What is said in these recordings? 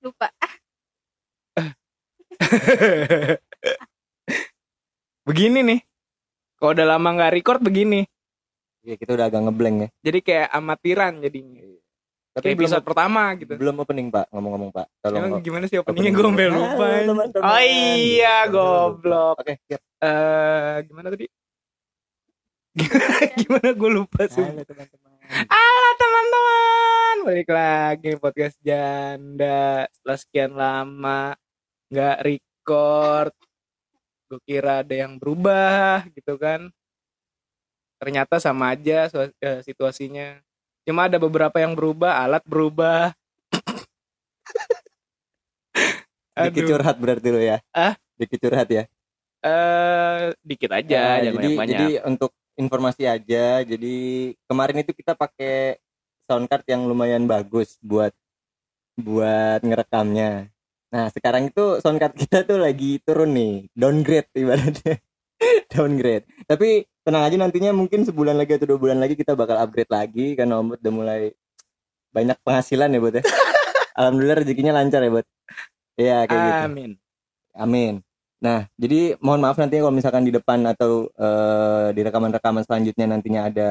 lupa ah begini nih. Kalau udah lama nggak record begini. Iya, kita udah agak ngeblank ya. Jadi kayak amatiran jadinya. Tapi Kayak belum episode pertama gitu. belum opening, Pak. Ngomong-ngomong, Pak. Tolong. Emang gimana sih opening openingnya gue sampai dulu. lupa. Oh iya, goblok. Oke, siap. Eh, gimana tadi? gimana gue lupa sih. Halo, teman-teman. Halo teman-teman, balik lagi podcast janda setelah sekian lama nggak record. Gue kira ada yang berubah gitu kan. Ternyata sama aja eh, situasinya. Cuma ada beberapa yang berubah, alat berubah. Dikit curhat berarti lo ya. Ah? Dikit curhat ya. eh dikit Nah, aja, jangan jadi banyak-banyak. jadi untuk informasi aja. Jadi kemarin itu kita pakai soundcard yang lumayan bagus buat buat ngerekamnya. Nah, sekarang itu soundcard kita tuh lagi turun nih, downgrade ibaratnya. downgrade. Tapi tenang aja nantinya mungkin sebulan lagi atau dua bulan lagi kita bakal upgrade lagi karena Om Bud udah mulai banyak penghasilan ya, Bud ya. Alhamdulillah rezekinya lancar ya, Bud. Iya, kayak gitu. Amin. Amin. Nah, jadi mohon maaf nanti kalau misalkan di depan atau eh, di rekaman-rekaman selanjutnya nantinya ada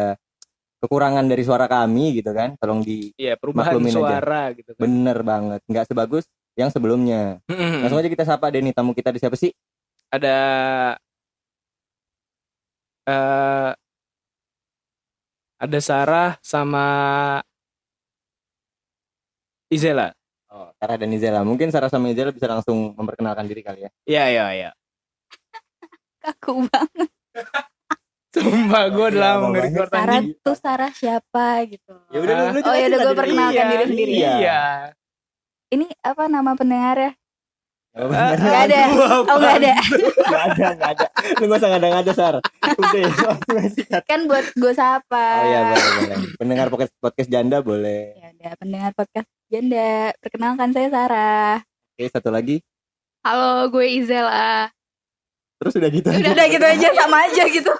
kekurangan dari suara kami gitu kan. Tolong di Iya, perubahan Maklumin aja. suara gitu kan. bener banget, nggak sebagus yang sebelumnya. Mm-mm. Langsung aja kita sapa Denny tamu kita di siapa sih? ada eh ada Sarah sama Izela. Oh, Sarah dan Izela. Mungkin Sarah sama Izela bisa langsung memperkenalkan diri kali ya. Iya iya iya. kaku banget Sumpah gue Iya, udah lama banget. Sarah anjing. tuh Sarah siapa gitu Ya udah lu, lu Oh, ya udah, diri. perkenalkan diri sendiri. Iya. Iya. ini apa nama pendengar ya Oh. Nggak ada. Oh nggak ada Nggak ada, nggak ada. Lu gak usah ngada-ngada, Sar. Udah, sikat. kan buat gue sapa Oh iya, boleh, boleh. Pendengar podcast, podcast janda boleh. ya udah pendengar podcast janda perkenalkan saya Sarah Oke, satu lagi. Halo, gue Izela. Terus udah gitu aja. udah gitu aja sama aja gitu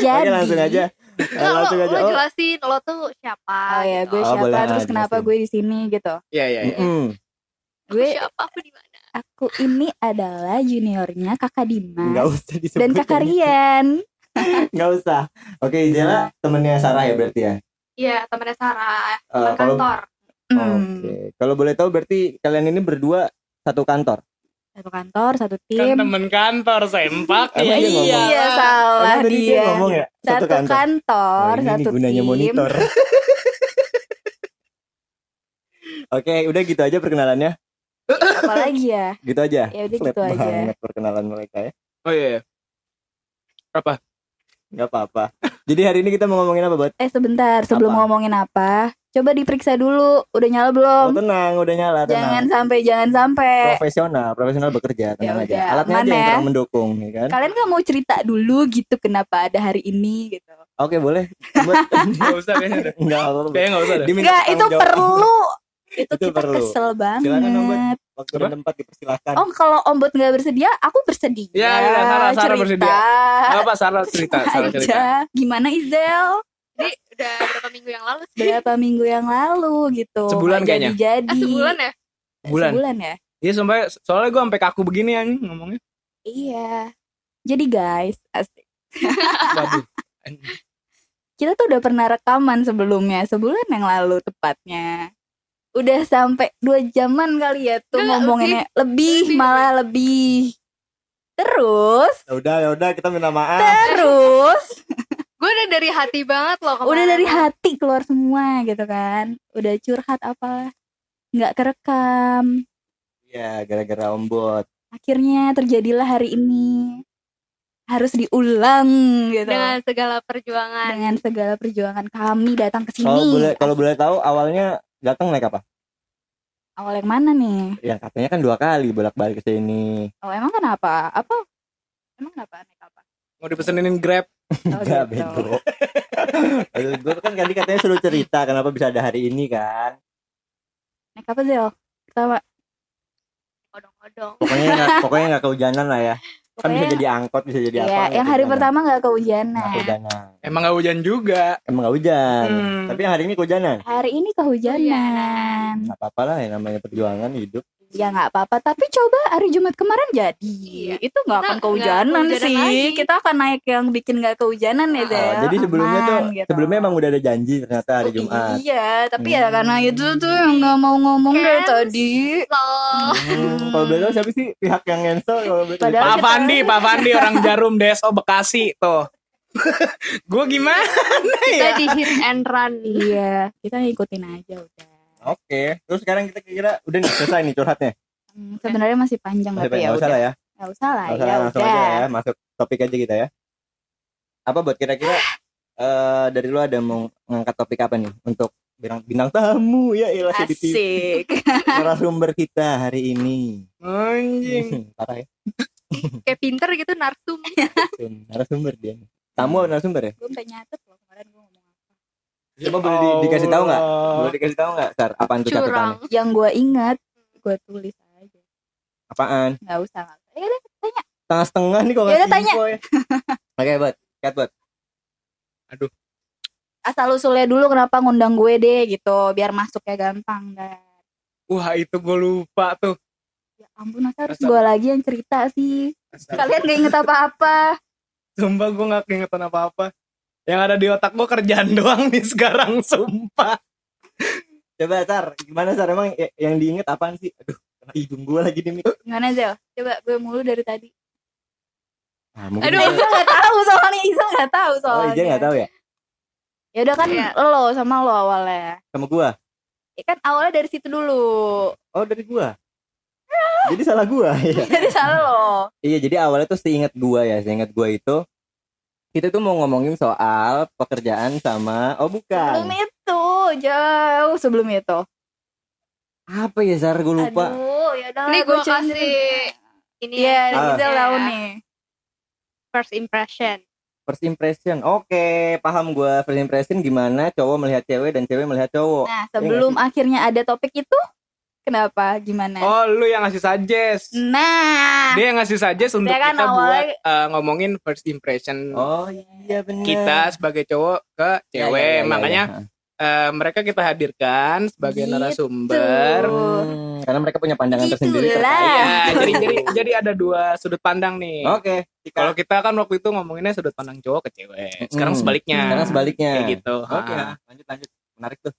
jadi Oke, langsung aja. Nggak, lo, langsung aja. lo Oh, jelasin lo tuh siapa. oh ya gue Oh, siapa boleh, terus kenapa gue di sini gitu Iya iya iya. gue siapa? Aku di mana? aku ini adalah juniornya kakak Dimas usah disebut. dan kakak Rian Nggak usah. Oke, Izela temennya Sarah ya berarti ya. Iya, temannya Sarah. Kalau kantor. Oke. Kalau boleh tahu berarti kalian ini berdua satu kantor. Satu kantor satu Kan tim temen kantor sempak. Dia ngomong? iya salah Emang dia dia ngomong ya satu kantor, Oh, ini satu gunanya tim monitor. Oke, udah gitu aja perkenalannya. apalagi ya Gitu aja. ya udah Flat gitu aja banget perkenalan mereka ya. Oh iya. iya. Apa? Nggak apa-apa. Jadi hari ini kita mau ngomongin apa, Bot? eh sebentar sebelum Apa? ngomongin apa coba diperiksa dulu udah nyala belum Oh, tenang, udah nyala, tenang. jangan sampai jangan sampai profesional, profesional bekerja, tenang Ya aja. udah, Alatnya aja yang ya. mendukung, ya kan? kalian nggak mau cerita dulu gitu kenapa ada hari ini gitu Oke, boleh. Buat Gak usah kayaknya deh. enggak apa-apa. Kayaknya gak usah deh. Diminta Enggak, itu jawab. perlu itu, Itu kita perlu. kesel banget Silakan, Om Bud. Waktu dan tempat dipersilakan. Oh kalau ombud nggak bersedia, aku bersedia. Ya, ya, Sarah, Sarah cerita bersedia. Gak apa Sarah cerita, Sarah cerita. Gimana Izel? Jadi udah berapa minggu yang lalu sih? Berapa minggu yang lalu gitu? Sebulan Nggak kayaknya. Jadi-jadi. Eh, sebulan ya? Bulan. Sebulan ya. Iya sampai soalnya gue sampai kaku begini anjing ngomongnya. Iya. Jadi guys, asik. Waduh. kita tuh udah pernah rekaman sebelumnya, sebulan yang lalu tepatnya. Udah sampai dua jaman kali ya tuh Nggak, ngomonginnya lebih, Lebih, malah lebih. Terus, Ya udah, ya udah kita minta maaf. terus Gue udah dari hati banget loh kemarin. udah dari hati keluar semua gitu kan udah curhat apalah nggak kerekam Iya, gara-gara Om Bot. akhirnya terjadilah hari ini harus diulang gitu Dengan segala perjuangan. dengan segala perjuangan kami datang ke Kalau boleh sini kalau boleh tahu awalnya datang naik apa? awal yang mana nih Yang katanya kan dua kali bolak-balik ke sini. oh emang kenapa apa emang kenapa naik apa Mau dipesenin Grab. Oh, Enggak gitu. bego. Gue kan tadi katanya suruh cerita kenapa bisa ada hari ini kan. naik apa Zel pertama Odong-odong. Pokoknya nggak pokoknya nggak kehujanan lah ya. Kan bisa Pokoknya- jadi angkot, bisa jadi apa. Iya, nggak yang hari kehujanan. pertama nggak Nggak kehujanan. kehujanan. Emang gak hujan juga. Emang nggak hujan. Hmm. Tapi yang hari ini kehujanan. Hari ini kehujanan. Nggak apa-apa lah yang namanya perjuangan hidup. Ya nggak apa-apa. Tapi coba hari Jumat kemarin jadi. Iya. Itu nggak akan kehujanan kehujanan sih. lagi. Kita akan naik yang bikin nggak kehujanan ya, Oh, Zel. Oh, jadi sebelumnya tuh Aman, gitu. sebelumnya emang udah ada janji ternyata hari Oh, Jumat. Iya, tapi ya Hmm. karena itu tuh yang nggak mau ngomong dari Cancel. tadi. So, Hmm, kalau tahu siapa sih pihak yang cancel kalau Pak kita- Fandi, Pak Fandi orang Jarum Deso Bekasi tuh. gue gimana kita ya? di hit and run. Iya, kita ngikutin aja udah. Oke, terus sekarang kita kira udah nih selesai nih curhatnya. Hmm, sebenarnya masih panjang Masih tapi banyak, ya nggak usah udah. lah ya. Nggak usah lah, Nggak usah ya lah, langsung udah. aja ya, masuk topik aja kita ya. Apa buat kira-kira eh dari lu ada mau ngangkat topik apa nih untuk bintang, bintang tamu ya ilah Asik. narasumber kita hari ini. Anjing. Parah ya. Kayak pinter gitu narsum. Narasumber dia. Tamu atau narasumber ya? gue sampai nyatet loh kemarin gue. Coba boleh di- dikasih tahu nggak? Boleh dikasih tahu nggak, Sar? Apaan tuh Curang. catatannya? Yang gue ingat, gue tulis aja. Apaan? Nggak usah, nggak usah. Ya udah, Setengah-setengah nih kok Ya udah, ngasih tanya. info ya. Oke, buat. Cat buat. asal usulnya dulu kenapa ngundang gue deh gitu, biar masuknya gampang dan. Wah itu gue lupa tuh. Ya ampun, masa harus Asal- gue lagi yang cerita sih. Kalian gak inget apa-apa. Sumpah gue gak keingetan apa-apa. Yang ada di otak gue kerjaan doang nih sekarang, sumpah. Coba, Sar. Gimana, Sar? Emang y- yang diinget apaan sih? Aduh, kena hidung gue lagi nih. Gimana Zel? Coba gue mulu dari tadi. Ah, mungkin Aduh. Isa gak tahu soalnya, Isa gak tahu Oh, soalnya. dia nggak tahu ya? Ya udah kan Iya. lo sama lo awalnya. Sama gua. Ya kan awalnya dari situ dulu. Oh, dari gua. jadi salah gua ya. Jadi salah lo. Iya, jadi awalnya tuh seingat gua ya, seingat gua itu kita tuh mau ngomongin soal pekerjaan sama oh Sebelum bukan. itu, jauh sebelum itu. Apa ya, Sar? Gua lupa. Aduh, ya udah Ini gue kasih ini Iya, ya. Gisel ya. tahu nih. first impression. First impression. Oke, paham gua first impression gimana cowok melihat cewek dan cewek melihat cowok. Nah, sebelum akhirnya ada topik itu, kenapa? Gimana? Oh lu yang ngasih suggest. Nah, Dia yang ngasih suggest untuk kan kita awalnya- buat eh, ngomongin first impression Oh, iya benar. kita sebagai cowok ke Ya, cewek. ya, ya, ya, Makanya ya. eh, mereka kita hadirkan sebagai Gitu. narasumber. Hmm, karena mereka punya pandangan tersendiri Itulah. terkait. Iya, jadi jadi jadi ada dua sudut pandang nih. Oke, Kalau kita kan waktu itu ngomonginnya sudut pandang cowok ke cewek. Sekarang Hmm. sebaliknya. sekarang sebaliknya. Kayak gitu. Oke, Ah. lanjut lanjut. Menarik tuh.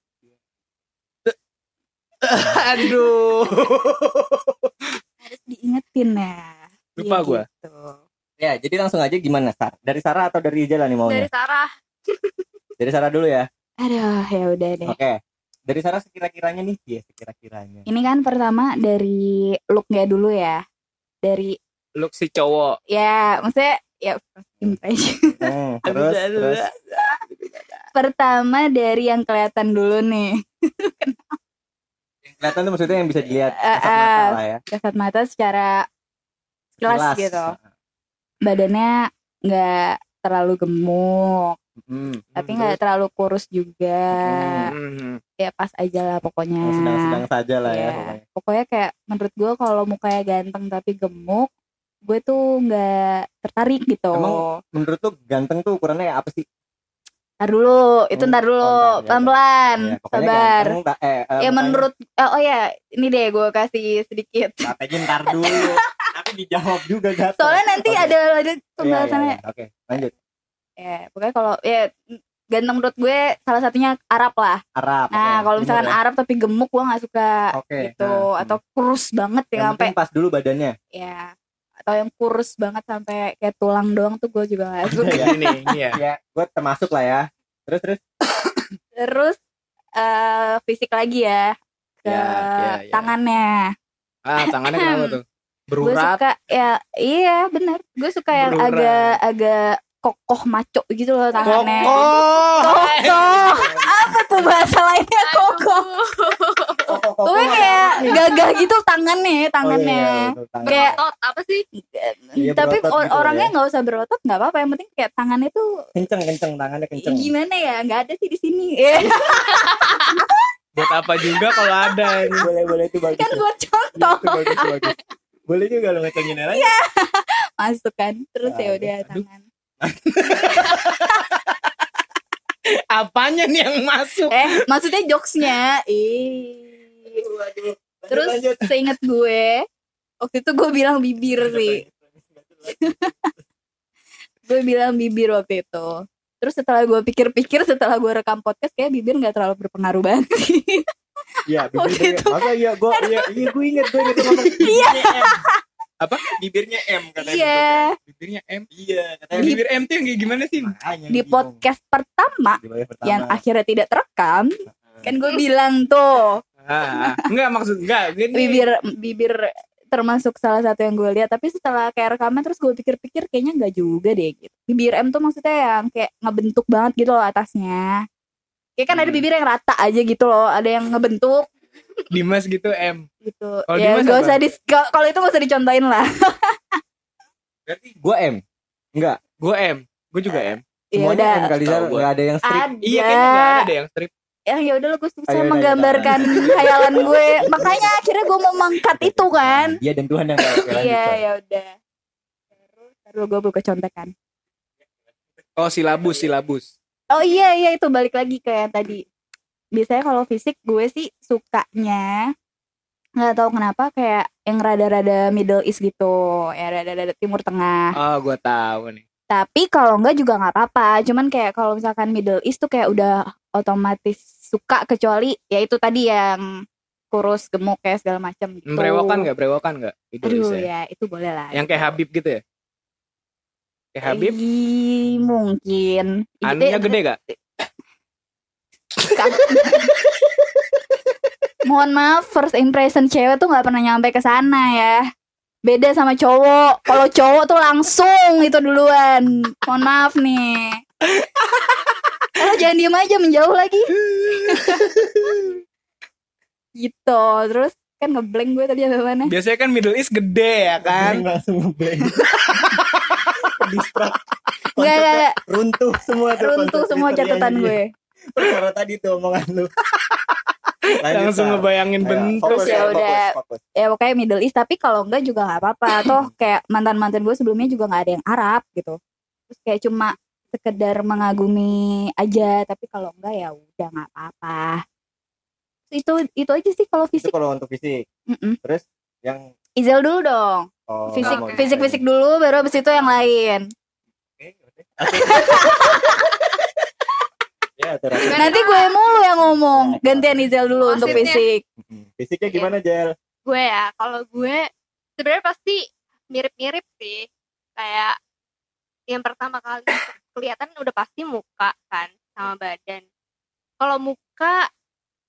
Aduh. harus diingetin ya. Lupa Iya gua. gitu. Ya, jadi langsung aja gimana, Sar? Dari Sarah atau dari Jalan nih maunya? Dari Sarah. Dari Sarah dulu ya. Aduh, ya udah deh. Oke. Dari Sarah sekira-kiranya nih, iya sekira-kiranya. Ini kan pertama dari looknya dulu ya. Dari Look si cowok. ya, maksudnya ya first impression. Hmm, terus, Aduh, terus. pertama dari yang kelihatan dulu nih. Kelihatan tuh maksudnya yang bisa dilihat Eh, kasat mata eh. lah ya. Kasat mata secara jelas Jelas. gitu. Badannya nggak terlalu gemuk, Hmm, tapi nggak terlalu kurus juga. Hmm. Ya pas aja lah pokoknya. sedang-sedang saja lah ya. Iya. pokoknya. Pokoknya kayak menurut gue kalau mukanya ganteng tapi gemuk, gue tuh nggak tertarik gitu. Emang Menurut tuh ganteng tuh ukurannya apa sih? Ntar dulu, itu Hmm, ntar dulu, oh, ya, pelan-pelan, Ya, pokoknya sabar. ganteng, eh, eh, Ya menurut, eh, oh ya, ini deh gue kasih sedikit. Strategi ntar dulu. Tapi dijawab juga ganteng. Soalnya nanti Oke. ada lanjut Iya, iya, pembahasannya. iya. Oke, lanjut. Ya, pokoknya kalau ya ganteng menurut gue salah satunya Arab lah. Arab. Nah, oke. kalau misalkan ya. Arab tapi gemuk gue nggak suka Oke. gitu, nah, atau kurus banget ya sampai pas dulu badannya. ya atau yang kurus banget sampai kayak tulang doang tuh gue juga gak suka. Ya. Ini ini ya. Ya, gue termasuk lah ya. Terus terus. Terus eh fisik lagi ya ke Ya, ya, ya. tangannya. Ah, tangannya kenapa tuh? Gue Berurat. suka ya iya bener. Gue suka yang Berurat. agak agak kokoh maco gitu loh tangannya. Kokoh. Kokoh. Apa tuh bahasa lainnya kokoh? Pokoknya kayak gagah gitu tangannya, tangannya. Oh, iya, betul, tangan. Kayak Berotot apa sih? Iya, tapi or- gitu lah orangnya ya. nggak usah berotot nggak apa-apa yang penting kayak tangannya tuh kenceng kenceng tangannya kenceng. gimana ya nggak ada sih di sini Buat apa juga kalau ada ini. boleh boleh itu bagus. kan buat contoh Itu bagus bagus. Boleh juga lo ngecengin lagi. masuk kan terus ya udah tangan Apanya nih yang masuk? eh maksudnya jokesnya ih terus seinget gue waktu itu gue bilang bibir sih gue bilang bibir waktu itu terus setelah gue pikir-pikir setelah gue rekam podcast kayak bibir nggak terlalu berpengaruh banget sih Iya, bibir Waktu itu. Masa iya gua iya iya gue inget gue inget ngomong M. Apa? Bibirnya M katanya. iya Bibirnya M. Iya, katanya Di- Bibir M tuh yang kayak gimana sih? Makanya di podcast pertama Di pertama. yang akhirnya tidak terekam kan gue bilang tuh Ah, enggak maksud enggak gini. bibir bibir termasuk salah satu yang gue lihat tapi setelah kayak rekaman terus gue pikir-pikir kayaknya nggak juga deh gitu bibir M tuh maksudnya yang kayak ngebentuk banget gitu loh atasnya kayak kan ada Hmm. bibir yang rata aja gitu loh ada yang ngebentuk Dimas gitu M. gitu Kalau ya Dimas gak apa? usah di kalau itu gak usah dicontohin lah Berarti Gua M. Enggak, gue M. Gue juga M. ya semuanya udah M kali enggak ada yang strip. ada Iya kayaknya enggak ada yang strip. Ya ya udah gue susah Ayo, ayo, menggambarkan khayalan gue makanya akhirnya gue mau mengkat itu kan Iya dan Tuhan yang iya ya udah terus terus gue buka contekan Oh silabus silabus. Oh iya iya itu balik lagi ke yang tadi. Biasanya kalau fisik gue sih sukanya nggak tahu kenapa kayak yang rada-rada Middle East gitu, ya rada-rada Timur Tengah. Oh gue tahu nih. Tapi kalau enggak juga nggak apa-apa. Cuman kayak kalau misalkan Middle East tuh kayak udah otomatis suka kecuali ya itu tadi yang kurus gemuk kayak segala macam gitu. Berewokan nggak? Berewokan nggak? Itu Aduh bisa. ya itu boleh lah. Yang kayak Habib gitu ya? Kayak Habib. Ih, mungkin. Anunya gede gak? Mohon maaf, first impression cewek tuh nggak pernah nyampe ke sana ya. Beda sama cowok. Kalau cowok tuh langsung itu duluan. Mohon maaf nih. Eh, jangan diem aja menjauh lagi. gitu. Terus kan ngeblank gue tadi sampai mana? Biasanya kan Middle East gede ya kan? langsung ngeblank. Distrak. Enggak, enggak, enggak. runtuh semua tuh Runtuh semua catatan gue. Perkara tadi tuh omongan lu. Lanjut, Langsung ngebayangin Ayo, bentuk fokus, ya fokus, udah. fokus. Ya pokoknya Middle East. Tapi kalau enggak juga nggak apa-apa. Toh kayak mantan-mantan gue sebelumnya juga nggak ada yang Arab gitu. Terus kayak cuma sekedar mengagumi aja. Tapi kalau enggak ya udah nggak apa-apa. Itu itu aja sih kalau Itu fisik. kalau untuk fisik. Mm-mm. Terus yang Izel dulu dong. oh, Fisik mau fisik fisik dulu baru habis itu yang lain. Oke, oke. Ya, terus. Nanti gue mulu yang ngomong. Gantian Izel dulu untuk Wasitnya. fisik. Mm, Fisiknya gimana, Jel? gue ya kalau gue sebenarnya pasti mirip-mirip sih kayak yang pertama kali kelihatan udah pasti muka kan sama badan kalau muka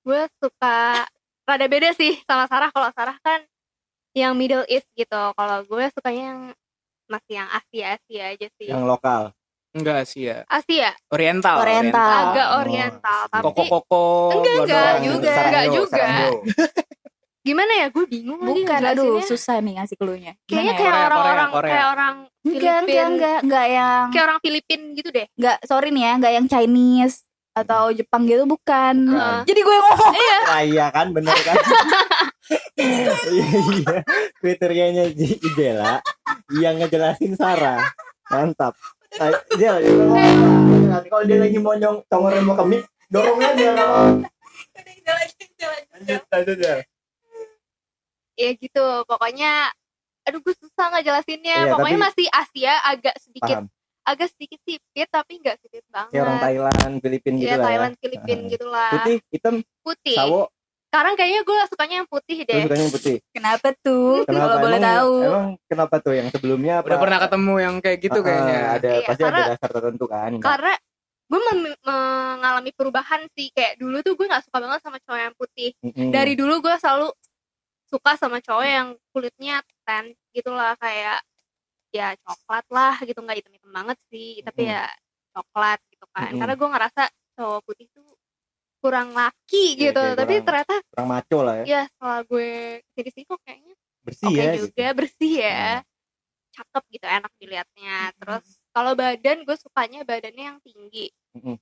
gue suka rada beda sih sama Sarah kalau Sarah kan yang Middle East gitu kalau gue sukanya yang masih yang Asia Asia aja sih Yang lokal. Enggak sih ya. Asia Oriental. Oriental. agak Oh, oriental Asia. tapi Koko-koko. Enggak, enggak juga, enggak juga. Gimana ya gue bingung lagi Bukan, aduh ngejelasinnya. susah nih ngasih clue-nya. kayaknya Gimana kayak Korea, orang-orang Korea, Korea. kayak orang Enggak, enggak, enggak, enggak yang kayak orang Filipin gitu deh enggak sorry nih ya, enggak yang Chinese atau Jepang gitu bukan. Heeh. Jadi gue ngomong Nah, iya kan, bener kan? Iya, iya. Kriterianya Jela yang ngejelasin Sarah. Mantap. Jel, ya, nanti kalau dia lagi monyong congornya mau ke mic, dorong aja. Lanjut, lanjut, Jel. Ya gitu pokoknya aduh gue susah ngejelasinnya Iya, pokoknya tapi- masih Asia agak sedikit Paham. agak sedikit sipit tapi nggak sipit banget Kayak orang Thailand, Filipin gitu Iya lah ya. Thailand Filipin Heeh. gitulah Putih, hitam, putih sawo, sekarang kayaknya gue sukanya yang putih deh sukanya yang putih. kenapa tuh? Kenapa? Kalau boleh tahu. Emang kenapa tuh yang sebelumnya apa? Udah pernah ketemu yang kayak gitu Ah, kayaknya. Ada Iya, pasti karena- ada dasar tertentu kan. karena gue mengalami perubahan sih kayak dulu tuh gue nggak suka banget sama cowok yang putih Mm-mm. dari dulu gue selalu suka sama cowok yang kulitnya tan gitulah kayak ya coklat lah gitu nggak hitam hitam banget sih tapi Mm. ya coklat gitu kan Mm-mm. karena gue ngerasa cowok putih tuh kurang laki Iya, gitu kayak tapi kurang- ternyata kurang maco lah ya. ya setelah gue ke sini sini kok kayaknya Bersih oke ya. juga gitu. bersih ya Hmm. cakep gitu enak dilihatnya terus kalau badan gue sukanya badannya yang tinggi Mm-mm.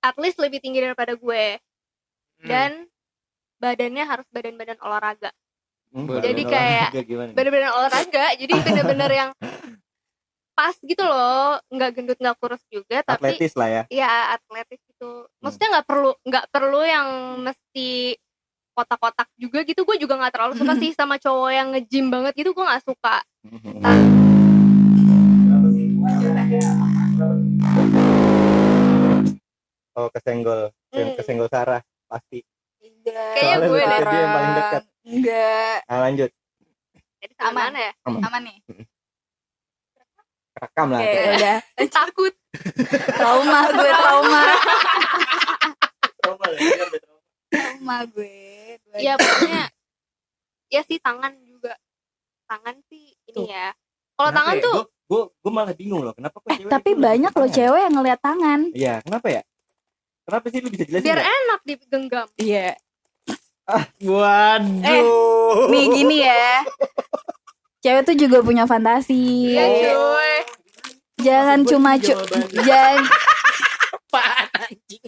at least lebih tinggi daripada gue Hmm. dan badannya harus badan-badan olahraga. Hmm. Jadi badan kayak bener-bener olahraga jadi bener-bener yang pas gitu loh. Nggak gendut nggak kurus juga tapi atletis lah ya. Ya atletis gitu. Maksudnya nggak perlu nggak perlu yang mesti kotak-kotak juga gitu. Gue juga nggak terlalu suka sih sama cowok yang nge-gym banget gitu. Gue nggak suka. Oh kesenggol. Hmm. kesenggol Sarah pasti Enggak. Kayaknya gue deh. dia yang paling dekat. Enggak. nah lanjut jadi sama Aman. mana ya Aman nih. rekam lah Oke, udah. takut Trauma gue, trauma. Trauma gue. Gue- ya pokoknya ya sih tangan juga tangan sih ini Tuh. ya kalau tangan tuh gue gue malah bingung loh kenapa kok Eh, cewek tapi banyak ke loh cewek yang ngeliat tangan. iya kenapa ya kenapa sih lu bisa jelasin biar nggak? enak digenggam Iya. Waduh. Nih gini ya. Cewek tuh juga punya fantasi. Iya cuy Jangan Maksud cuma ini cu jawabannya. jangan Apaan anjing?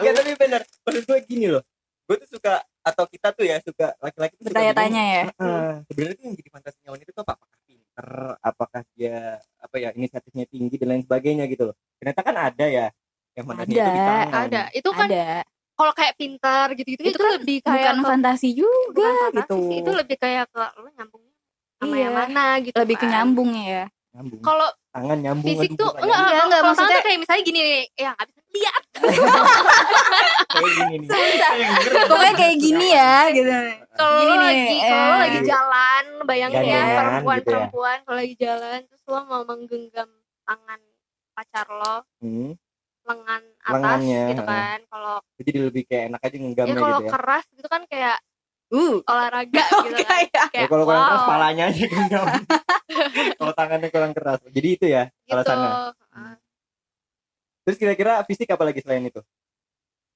Ya tapi bener maksud gue gini loh gue tuh suka atau kita tuh ya suka laki-laki tuh suka bertanya-tanya ya. "Ah, sebenarnya tuh yang jadi fantasinya wanita tuh apa apakah pinter apakah dia apa ya inisiatifnya tinggi dan lain sebagainya gitu loh ternyata kan ada ya yang itu di Ada. tangan ada itu kan Ada. kalau kayak pintar gitu-gitu Itu itu, kan lebih kayak Bukan ke, fantasi juga bukan fantasi gitu. sih, itu lebih kayak ke lu nyambungnya sama Iya. yang mana gitu Lebih ke kan. nyambung ya. nyambung kalau tangan nyambung fisik tuh bukan enggak Enggak, enggak, kalau maksudnya- kayak misalnya gini ya nggak bisa lihat kayak gini nih Pokoknya kayak gini ya gitu. kalau Gini lo nih, lagi kalau lo eh. lagi jalan bayangin ya perempuan gitu ya. perempuan kalau lagi jalan terus lo mau menggenggam tangan pacar lo Hmm, lengan atas Lengannya, gitu kan kalau jadi lebih kayak enak aja ya ngenggamnya kalau gitu ya. keras gitu kan kayak Uh. olahraga gitu kan. Kayak Ya, kayak kalau kurang keras wow, palanya aja genggam kalau tangannya kurang keras. Jadi itu ya gitu alasannya. Ah, terus kira-kira fisik apa lagi selain itu?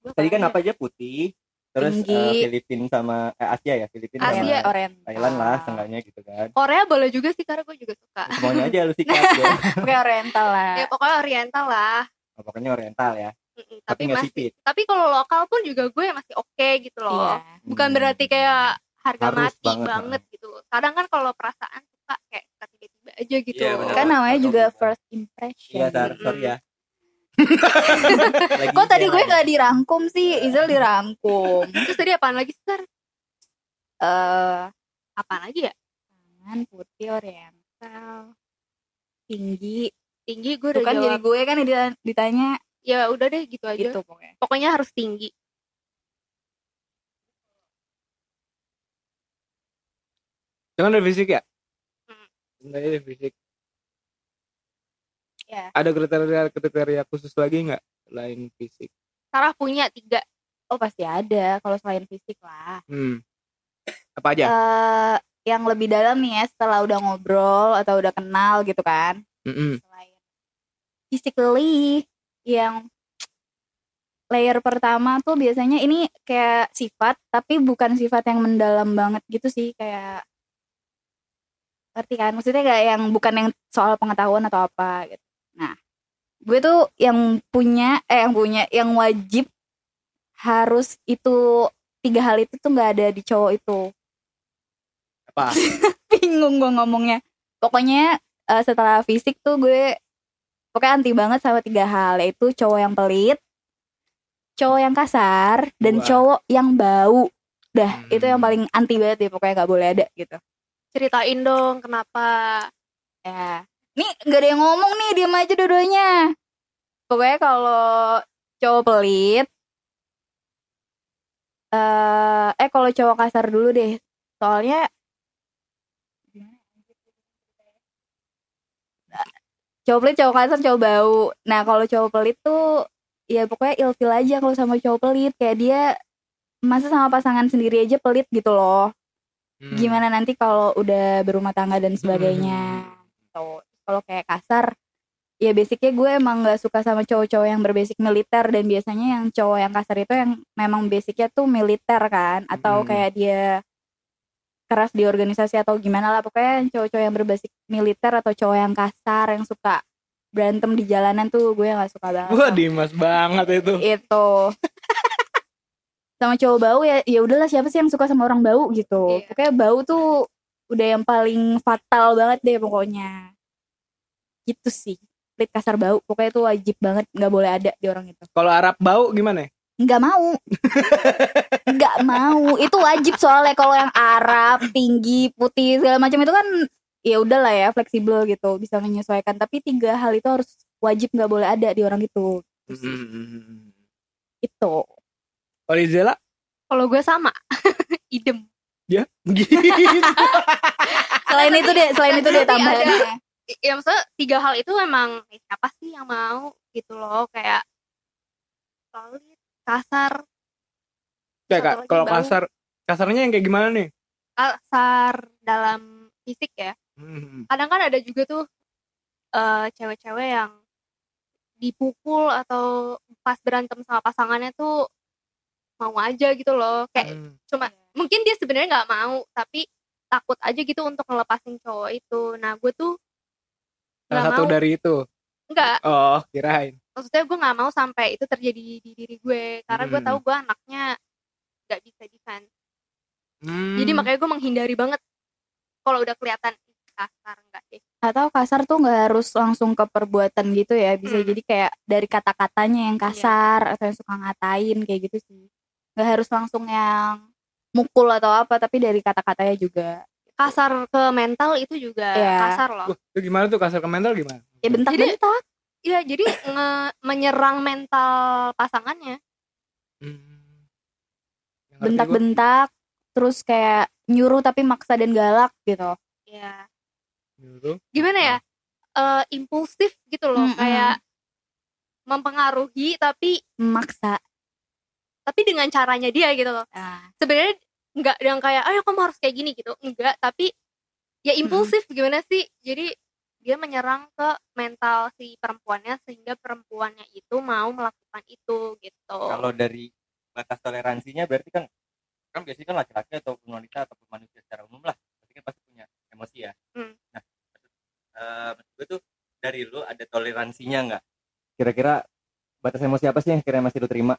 Gua tadi kan apa aja? Putih terus Tinggi. eh, Filipin sama eh, Asia ya Filipin Asia. sama Oriental. Thailand lah seenggaknya gitu kan. Ya? Korea boleh juga sih karena gue juga suka. Semuanya aja lu sikat ya. Oke oriental lah. ya pokoknya oriental lah Oh, pokoknya oriental ya Mm-mm, tapi tapi masih sipit tapi kalau lokal pun juga gue masih oke gitu Iya. loh bukan Hmm. berarti kayak harga Harus mati banget, banget, gitu kadang kan kalau perasaan suka kayak tiba-tiba aja gitu Iya, benar. Kan namanya juga first impression. iya Mm-mm. sorry ya Kok tadi gue gak dirangkum sih? Izel dirangkum. terus tadi apaan lagi sih Sar? Eh, apaan lagi ya tangan putih oriental tinggi tinggi gue Tuh udah kan jawab jadi gue kan dita- ditanya ya udah deh gitu aja gitu pokoknya pokoknya harus tinggi Jangan dari fisik ya? Hmm. Enggak dari fisik. Ya. Ada kriteria kriteria khusus lagi nggak selain fisik? Sarah punya tiga oh pasti ada kalau selain fisik lah Hmm. Apa aja? eh yang lebih dalam nih ya setelah udah ngobrol atau udah kenal gitu kan Mm-mm. selain physically yang layer pertama tuh biasanya ini kayak sifat tapi bukan sifat yang mendalam banget gitu sih kayak ngerti kan? Maksudnya kayak yang bukan yang soal pengetahuan atau apa gitu. Nah gue tuh yang punya eh yang punya yang wajib harus itu tiga hal itu tuh nggak ada di cowok itu. Apa? bingung gue ngomongnya. Pokoknya eh, setelah fisik tuh gue pokoknya anti banget sama tiga hal yaitu cowok yang pelit cowok yang kasar dan Wah. cowok yang bau. Dah Hmm. itu yang paling anti banget deh pokoknya nggak boleh ada gitu. Ceritain dong kenapa? Ya nih nggak ada yang ngomong nih diam aja dua-duanya. Pokoknya kalau cowok pelit eh eh kalau cowok kasar dulu deh. Soalnya cowok pelit cowok kasar cowok bau nah kalau cowok pelit tuh ya pokoknya ilfil aja kalau sama cowok pelit kayak dia masa sama pasangan sendiri aja pelit gitu loh Hmm. gimana nanti kalau udah berumah tangga dan sebagainya Tuh. kalau kayak kasar ya basicnya gue emang nggak suka sama cowok-cowok yang berbasic militer dan biasanya yang cowok yang kasar itu yang memang basicnya tuh militer kan atau Hmm. kayak dia keras di organisasi atau gimana lah. Pokoknya cowok-cowok yang berbasic militer atau cowok yang kasar yang suka berantem di jalanan tuh gue nggak suka banget. Wah Dimas banget itu. itu. Sama cowok bau ya ya udahlah siapa sih yang suka sama orang bau gitu. Iya. pokoknya bau tuh udah yang paling fatal banget deh pokoknya. Gitu sih. Pelit kasar bau pokoknya itu wajib banget nggak boleh ada di orang itu. Kalau Arab bau gimana? Nggak mau nggak mau itu wajib soalnya kalau yang Arab tinggi putih segala macam itu kan ya udahlah ya fleksibel gitu bisa menyesuaikan tapi tiga hal itu harus wajib nggak boleh ada di orang itu Hmm. itu Kalau Izela? Kalau gue sama, idem. Ya, gitu. selain itu deh selain itu deh I- Ya maksudnya tiga hal itu emang eh, siapa sih yang mau gitu loh kayak pelit, kasar, Satu Kak, kalau kasar kasarnya yang kayak gimana nih? kasar dalam fisik ya. Hmm. Kadang kan ada juga tuh eh, cewek-cewek yang dipukul atau pas berantem sama pasangannya tuh mau aja gitu loh kayak Hmm. cuma mungkin dia sebenarnya nggak mau tapi takut aja gitu untuk ngelepasin cowok itu nah gue tuh Salah satu mau dari itu. nggak Oh, kirain. Maksudnya gue nggak mau sampai itu terjadi di diri gue karena gue Hmm. tahu gue anaknya nggak bisa defense Hmm. jadi makanya gue menghindari banget kalau udah kelihatan "Ih, kasar enggak deh atau kasar tuh nggak harus langsung ke perbuatan gitu ya bisa Hmm. jadi kayak dari kata-katanya yang kasar atau yang suka ngatain kayak gitu sih nggak harus langsung yang mukul atau apa tapi dari kata-katanya juga kasar ke mental itu juga Iya. kasar loh Wah, itu gimana tuh kasar ke mental gimana? ya bentak-bentak Iya, jadi nge- menyerang mental pasangannya. Hmm. Bentak-bentak terus kayak nyuruh tapi maksa dan galak gitu Ya, Nyuruh. gimana ya? Eh, impulsif gitu loh, Mm-mm. kayak mempengaruhi tapi maksa tapi dengan caranya dia gitu loh. nah, Sebenarnya nggak yang kayak, ayo kamu harus kayak gini gitu, enggak. Tapi ya impulsif gimana sih? Jadi dia menyerang ke mental si perempuannya sehingga perempuannya itu mau melakukan itu gitu. Kalau dari batas toleransinya berarti kan kan biasanya kan laki-laki ataupun wanita ataupun manusia secara umum lah pasti kan pasti punya emosi ya. Hmm. Nah, eh maksud gue tuh dari lu ada toleransinya nggak? Kira-kira batas emosi apa sih yang kira masih lu terima?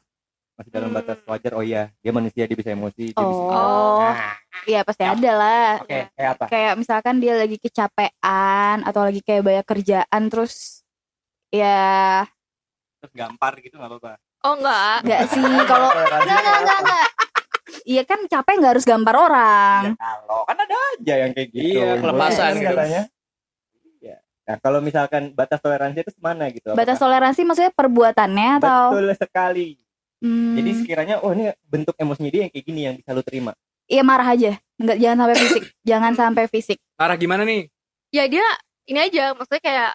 Masih dalam Hmm. batas wajar? Oh iya, dia manusia dia bisa emosi, dia bisa. Oh. Nah, iya pasti Ya. ada lah Oke, kayak apa? kayak misalkan dia lagi kecapean atau lagi kayak banyak kerjaan terus ya Terus gampar gitu nggak apa-apa. Oh enggak. enggak sih kalau enggak enggak enggak enggak iya kan capek nggak harus gambar orang Ya, kalau kan ada aja yang kayak gitu. Iya, kelepasan Kan gitu. katanya. Iya. Nah, kalau misalkan batas toleransi itu mana gitu? batas Apakah- toleransi maksudnya perbuatannya atau Betul sekali. Hmm, Jadi sekiranya oh ini bentuk emosinya dia yang kayak gini yang bisa lu terima. iya marah aja enggak jangan sampai fisik jangan sampai fisik Arah gimana nih? ya dia ini aja maksudnya kayak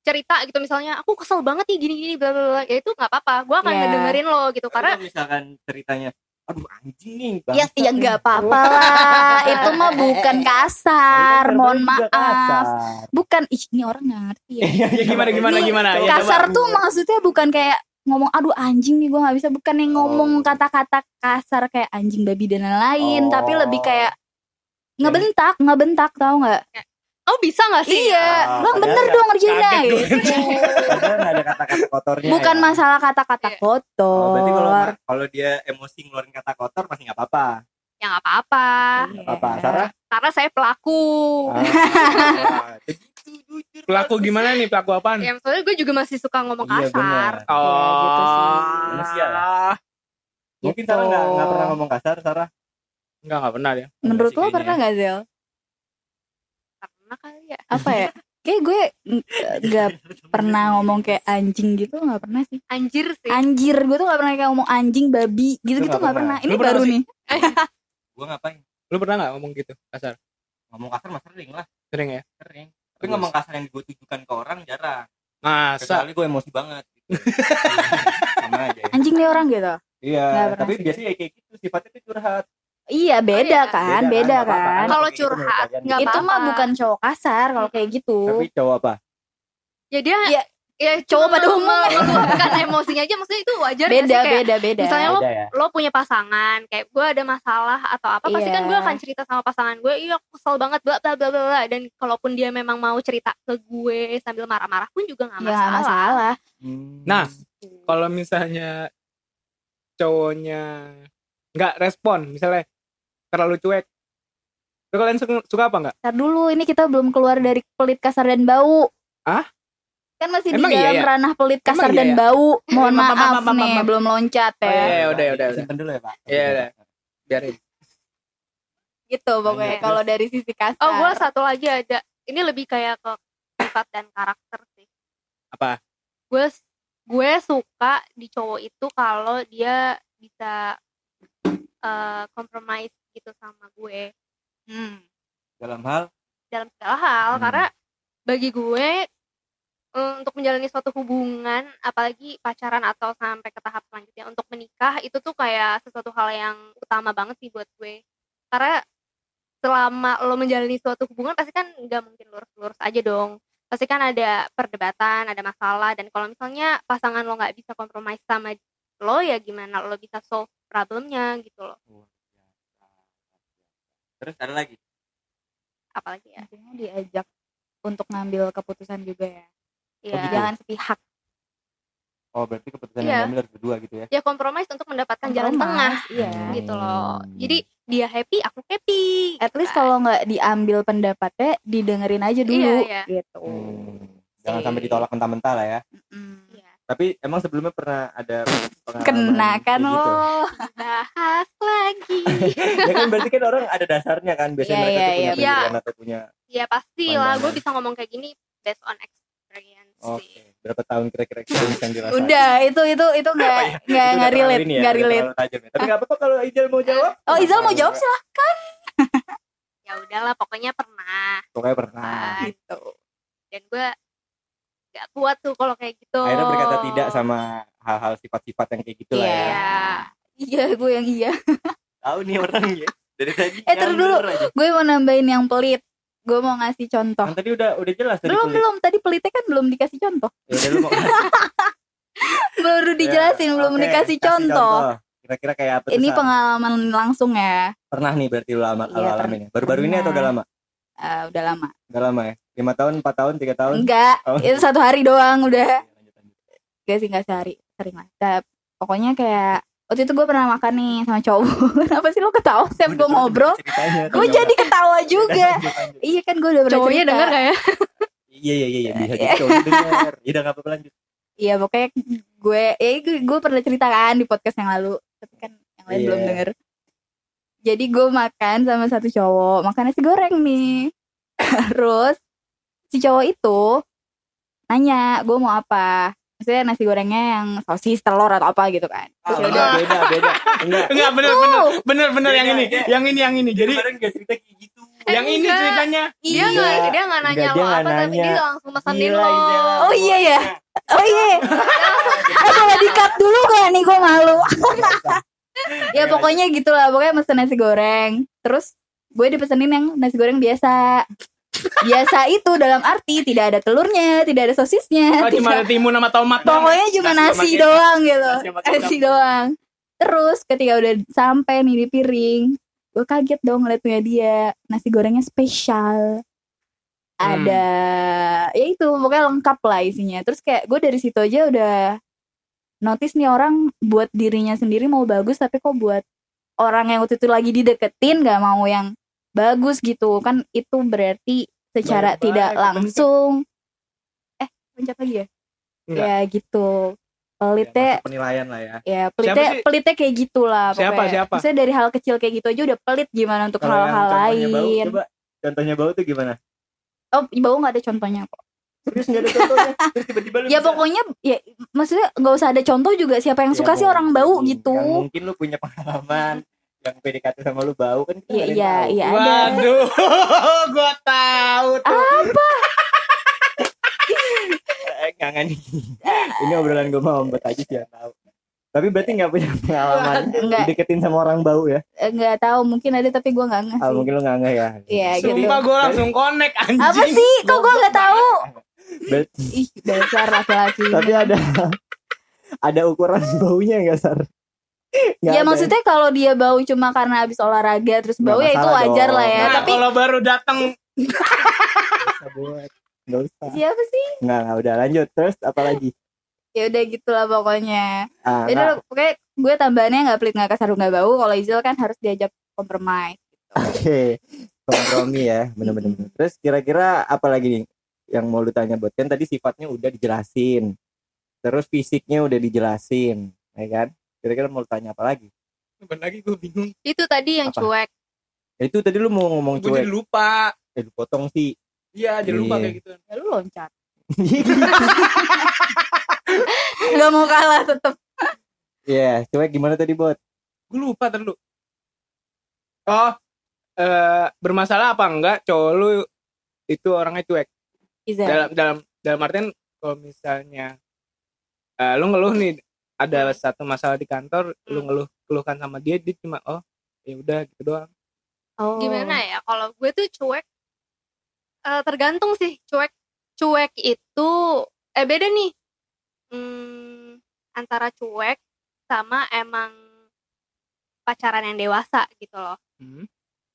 cerita gitu misalnya aku kesel banget nih gini gini bla bla bla ya itu nggak apa-apa gue akan Ya. ngedengerin lo gitu Tapi karena misalkan ceritanya aduh anjing nih ya ya nih." enggak apa-apa lah itu mah bukan kasar Kan mohon maaf kasar. bukan ih ini orang nggak ngerti ya Iya, iya, Gimana, gimana, Ini gimana? Ya, kasar coba. tuh maksudnya bukan kayak ngomong aduh anjing nih gue nggak bisa bukan yang ngomong Oh. kata-kata kasar kayak anjing babi dan lain-lain tapi Oh. lebih kayak ngebentak ngebentak tau nggak oh bisa nggak sih iya Ah, bang bener dong ngerjainnya gitu. Ada kata-kata kotornya. bukan ya. masalah kata-kata Iya. Oh, berarti kalau kotor kalau dia emosi ngeluarin kata kotor pasti nggak apa-apa. ya nggak apa-apa. Nggak apa-apa. Sarah? karena saya pelaku Ah, begitu, jujur, Pelaku gimana nih? Pelaku apaan? ya soalnya gue juga masih suka ngomong Iya, kasar benar. Oh, Ya, gitu sih. Manusia lah. Mungkin Gitu. Sarah nggak nggak pernah ngomong kasar, Sarah. Enggak, enggak pernah ya. menurut lo pernah nggak Zel karena kali ya apa ya kayak gue ng- nggak pernah ngomong kayak anjing gitu nggak pernah sih anjir sih anjir gue tuh nggak pernah kayak ngomong anjing babi gitu gitu nggak nggak pernah. pernah ini pernah baru sih? nih Gue ngapain? Lu pernah nggak ngomong gitu kasar? Ngomong kasar mah sering lah, Sering ya? sering. Tapi ngomong kasar yang gue tujukan ke orang jarang. Masa? Kecuali gue emosi banget. Gitu. Sama aja ya. anjing nih orang gitu Iya, tapi biasanya kayak gitu sifatnya tuh curhat. iya beda iya. kan Beda beda, kan, nggak apa-apa. kan kalau Itu curhat itu apa-apa mah bukan cowok kasar kalau kayak gitu Tapi cowok apa? ya dia Iya. Ya Cowok pada umumnya. meluapkan emosinya aja maksudnya itu wajar beda sih? Kayak beda beda misalnya lo ya. lo punya pasangan kayak gue ada masalah atau apa pasti Iya. kan gue akan cerita sama pasangan gue iya aku kesel banget bla bla bla bla dan kalaupun dia memang mau cerita ke gue sambil marah-marah pun juga nggak ya nggak masalah, masalah Hmm. Nah, kalau misalnya cowoknya nggak respon misalnya terlalu cuek kalian suka, suka apa nggak Ntar dulu ini kita belum keluar dari pelit kasar dan bau. Ah? Kan masih Emang di iya dalam ya? ranah pelit kasar Emang iya dan ya? bau. Mohon maaf, maaf, maaf, maaf, nih, maaf. belum loncat Oh, ya. iya, iya, udah, udah, udah. Simpen dulu ya pak Iya, udah. biarin Gitu pokoknya Lanjut, kalau dari sisi kasar. Oh, gue satu lagi ada. Ini lebih kayak ke sifat dan karakter sih. Apa? Gue gue suka di cowok itu kalau dia bisa eh compromise gitu sama gue Hmm. dalam hal dalam segala hal Hmm. karena bagi gue untuk menjalani suatu hubungan apalagi pacaran atau sampai ke tahap selanjutnya untuk menikah itu tuh kayak sesuatu hal yang utama banget sih buat gue. Karena selama lo menjalani suatu hubungan pasti kan nggak mungkin lurus-lurus aja dong. Pasti kan ada perdebatan ada masalah dan kalau misalnya pasangan lo nggak bisa kompromi sama lo ya gimana lo bisa solve problemnya gitu loh. Terus ada lagi? Apalagi ya? Intinya diajak untuk ngambil keputusan juga ya. Ya gitu. Jangan sepihak. oh berarti keputusan Iya. yang diambil harus berdua gitu ya ya kompromi untuk mendapatkan jalan Kompromis, tengah Iya. gitu loh Hmm. jadi dia happy aku happy At gitu least kan. kalau nggak diambil pendapatnya, didengerin aja dulu Iya, iya. gitu. Hmm. jangan sampai ditolak mentah-mentah lah ya Mm. Iya. tapi emang sebelumnya pernah ada pengalaman Kena kan gitu? lo. bahas lagi ya kan berarti kan orang ada dasarnya kan biasanya Iya, mereka iya, tuh punya iya. pendidikan atau punya ya pasti lah gue bisa ngomong kayak gini based on experience oke berapa tahun kira-kira yang dirasain Udah, itu itu itu nggak nggak Itu udah nggak terlalu relate, ini ya, relate. tajam ya. tapi nggak apa-apa kalau Ijal mau jawab Oh, Izal mau jawab silahkan. ya udahlah pokoknya pernah pokoknya pernah kan. Gitu. dan gue gak kuat tuh kalau kayak gitu akhirnya berkata tidak sama hal-hal sifat-sifat yang kayak gitu lah Iya. ya ya Iya, gue yang iya. tahu nih orang ya dari tadi Eh, terus dulu. Gue mau nambahin yang pelit. Gue mau ngasih contoh. kan tadi udah udah jelas tadi Belum belum tadi pelitnya kan belum dikasih contoh. ya udah lu mau kasih. Baru dijelasin, Ya, belum oke, dikasih kasih contoh. kira-kira kayak apa Ini pengalaman langsung ya. pernah nih berarti lu lama Iya, lu per- alamin ya baru-baru ini atau udah lama Eh, udah lama. udah lama ya lima tahun empat tahun tiga tahun Enggak, Oh. itu satu hari doang udah. Iya, lanjut, lanjut. Gak sih gak sehari, sering lah. Tapi pokoknya kayak waktu itu gue pernah makan nih sama cowok. Kenapa sih lo ketawa? Setiap Gua gue ngobrol, ceritanya, gue jadi ketawa juga. Iya kan gue udah pernah cowoknya denger gak ya iya iya iya iya, bisa jadi cowok denger iya udah nggak apa-apa lanjut Iya pokoknya gue, ya gue, gue pernah cerita kan di podcast yang lalu. Tapi kan yang lain Iya. belum denger. Jadi gue makan sama satu cowok, makan nasi goreng nih. Terus si cowok itu nanya gue mau apa. Maksudnya nasi gorengnya yang sosis, telur atau apa gitu kan. Terus ya udah. Ah, beda beda enggak enggak bener Tuh. bener bener bener yang Beda, ini beda. yang ini yang ini jadi kemarin gak cerita kayak gitu yang ini enggak. ceritanya dia Iya. nggak dia nggak nanya Enggak, lo apa tapi dia langsung pesanin lo. Oh iya ya. Oh iya. Eh boleh di-cut dulu gak nih gue malu. ya pokoknya gitulah pokoknya mesen nasi goreng terus gue dipesenin yang nasi goreng biasa biasa itu dalam arti tidak ada telurnya tidak ada sosisnya. Oh, cuma ada tidak- timun sama tomat pokoknya cuma Nasi nasi doang gitu. Nasi kecap. doang. Terus ketika udah sampai nih di piring gue kaget dong ngeliatnya dia. Nasi gorengnya spesial. Ada ya itu pokoknya lengkap lah isinya. Terus kayak gue dari situ aja udah notice nih orang buat dirinya sendiri mau bagus tapi kok buat orang yang waktu itu lagi dideketin nggak mau yang bagus gitu. Kan itu berarti secara Baik-baik, tidak kepenting. langsung. Eh pencet lagi ya? Enggak. ya gitu. Ya, pelitnya masuk penilaian lah ya. Ya pelitnya sih? pelitnya kayak gitulah Siapa, pokoknya. siapa? Maksudnya dari hal kecil kayak gitu aja udah pelit gimana untuk Kalau hal-hal contohnya bau, lain. coba contohnya bau tuh gimana? Oh bau nggak ada contohnya kok. Serius nggak ada contohnya? Terus tiba-tiba lu ya bisa- pokoknya ya maksudnya nggak usah ada contoh juga. Siapa yang Ya, suka sih orang bau gitu. Yang mungkin lu punya pengalaman yang PDKT sama lu bau kan kita iya iya iya ada. Waduh gua tahu tuh. Eh, nggak nih. Ini obrolan gue mau ombet aja sih tahu. Tapi berarti nggak punya pengalaman Enggak. dideketin sama orang bau ya? Eh, nggak tahu mungkin ada tapi gue nggak ah, ngasih mungkin lu nggak nggak ya? Iya, gitu. sumpah gua langsung connect anjing. Apa sih? Kok gue nggak tahu? Ber- ih dasar laki-laki tapi ada ada ukuran baunya nggak sar Nggak ya ada. maksudnya kalau dia bau cuma karena habis olahraga terus bau ya itu wajar dong. lah ya nah, tapi kalau baru datang Nggak usah siapa sih nggak nggak, udah lanjut terus apa lagi ya udah gitulah pokoknya ah, Jadi nggak. pokoknya gue tambahannya nggak pelit nggak kasar nggak bau kalau Izil kan harus diajak kompromi Oke, kompromi ya, bener-bener. bener. Terus kira-kira apa lagi nih yang mau lu tanya buat kan tadi sifatnya udah dijelasin, terus fisiknya udah dijelasin, ya kan? Kira-kira mau tanya apa lagi? Bener lagi gue bingung. Itu tadi yang Apa? cuek. Ya, itu tadi lu mau ngomong Gue jadi cuek, lupa. eh lu potong sih. Iya, jadi lupa Iya. kayak gitu. ya lu loncat nggak mau kalah tetep Iya, cuek gimana tadi bot? Gue lupa terlalu. Oh, eh bermasalah apa enggak cowok lu itu orangnya cuek. Izil Dalam dalam dalam artian kalau misalnya eh, lu ngeluh nih ada satu masalah di kantor, lu Hmm. ngeluh keluhkan sama dia, dia cuma oh ya udah gitu doang. oh. Gimana ya? Kalau gue tuh cuek eh, tergantung sih. Cuek cuek itu eh beda nih. Hmm, antara cuek sama emang pacaran yang dewasa gitu loh. Hmm.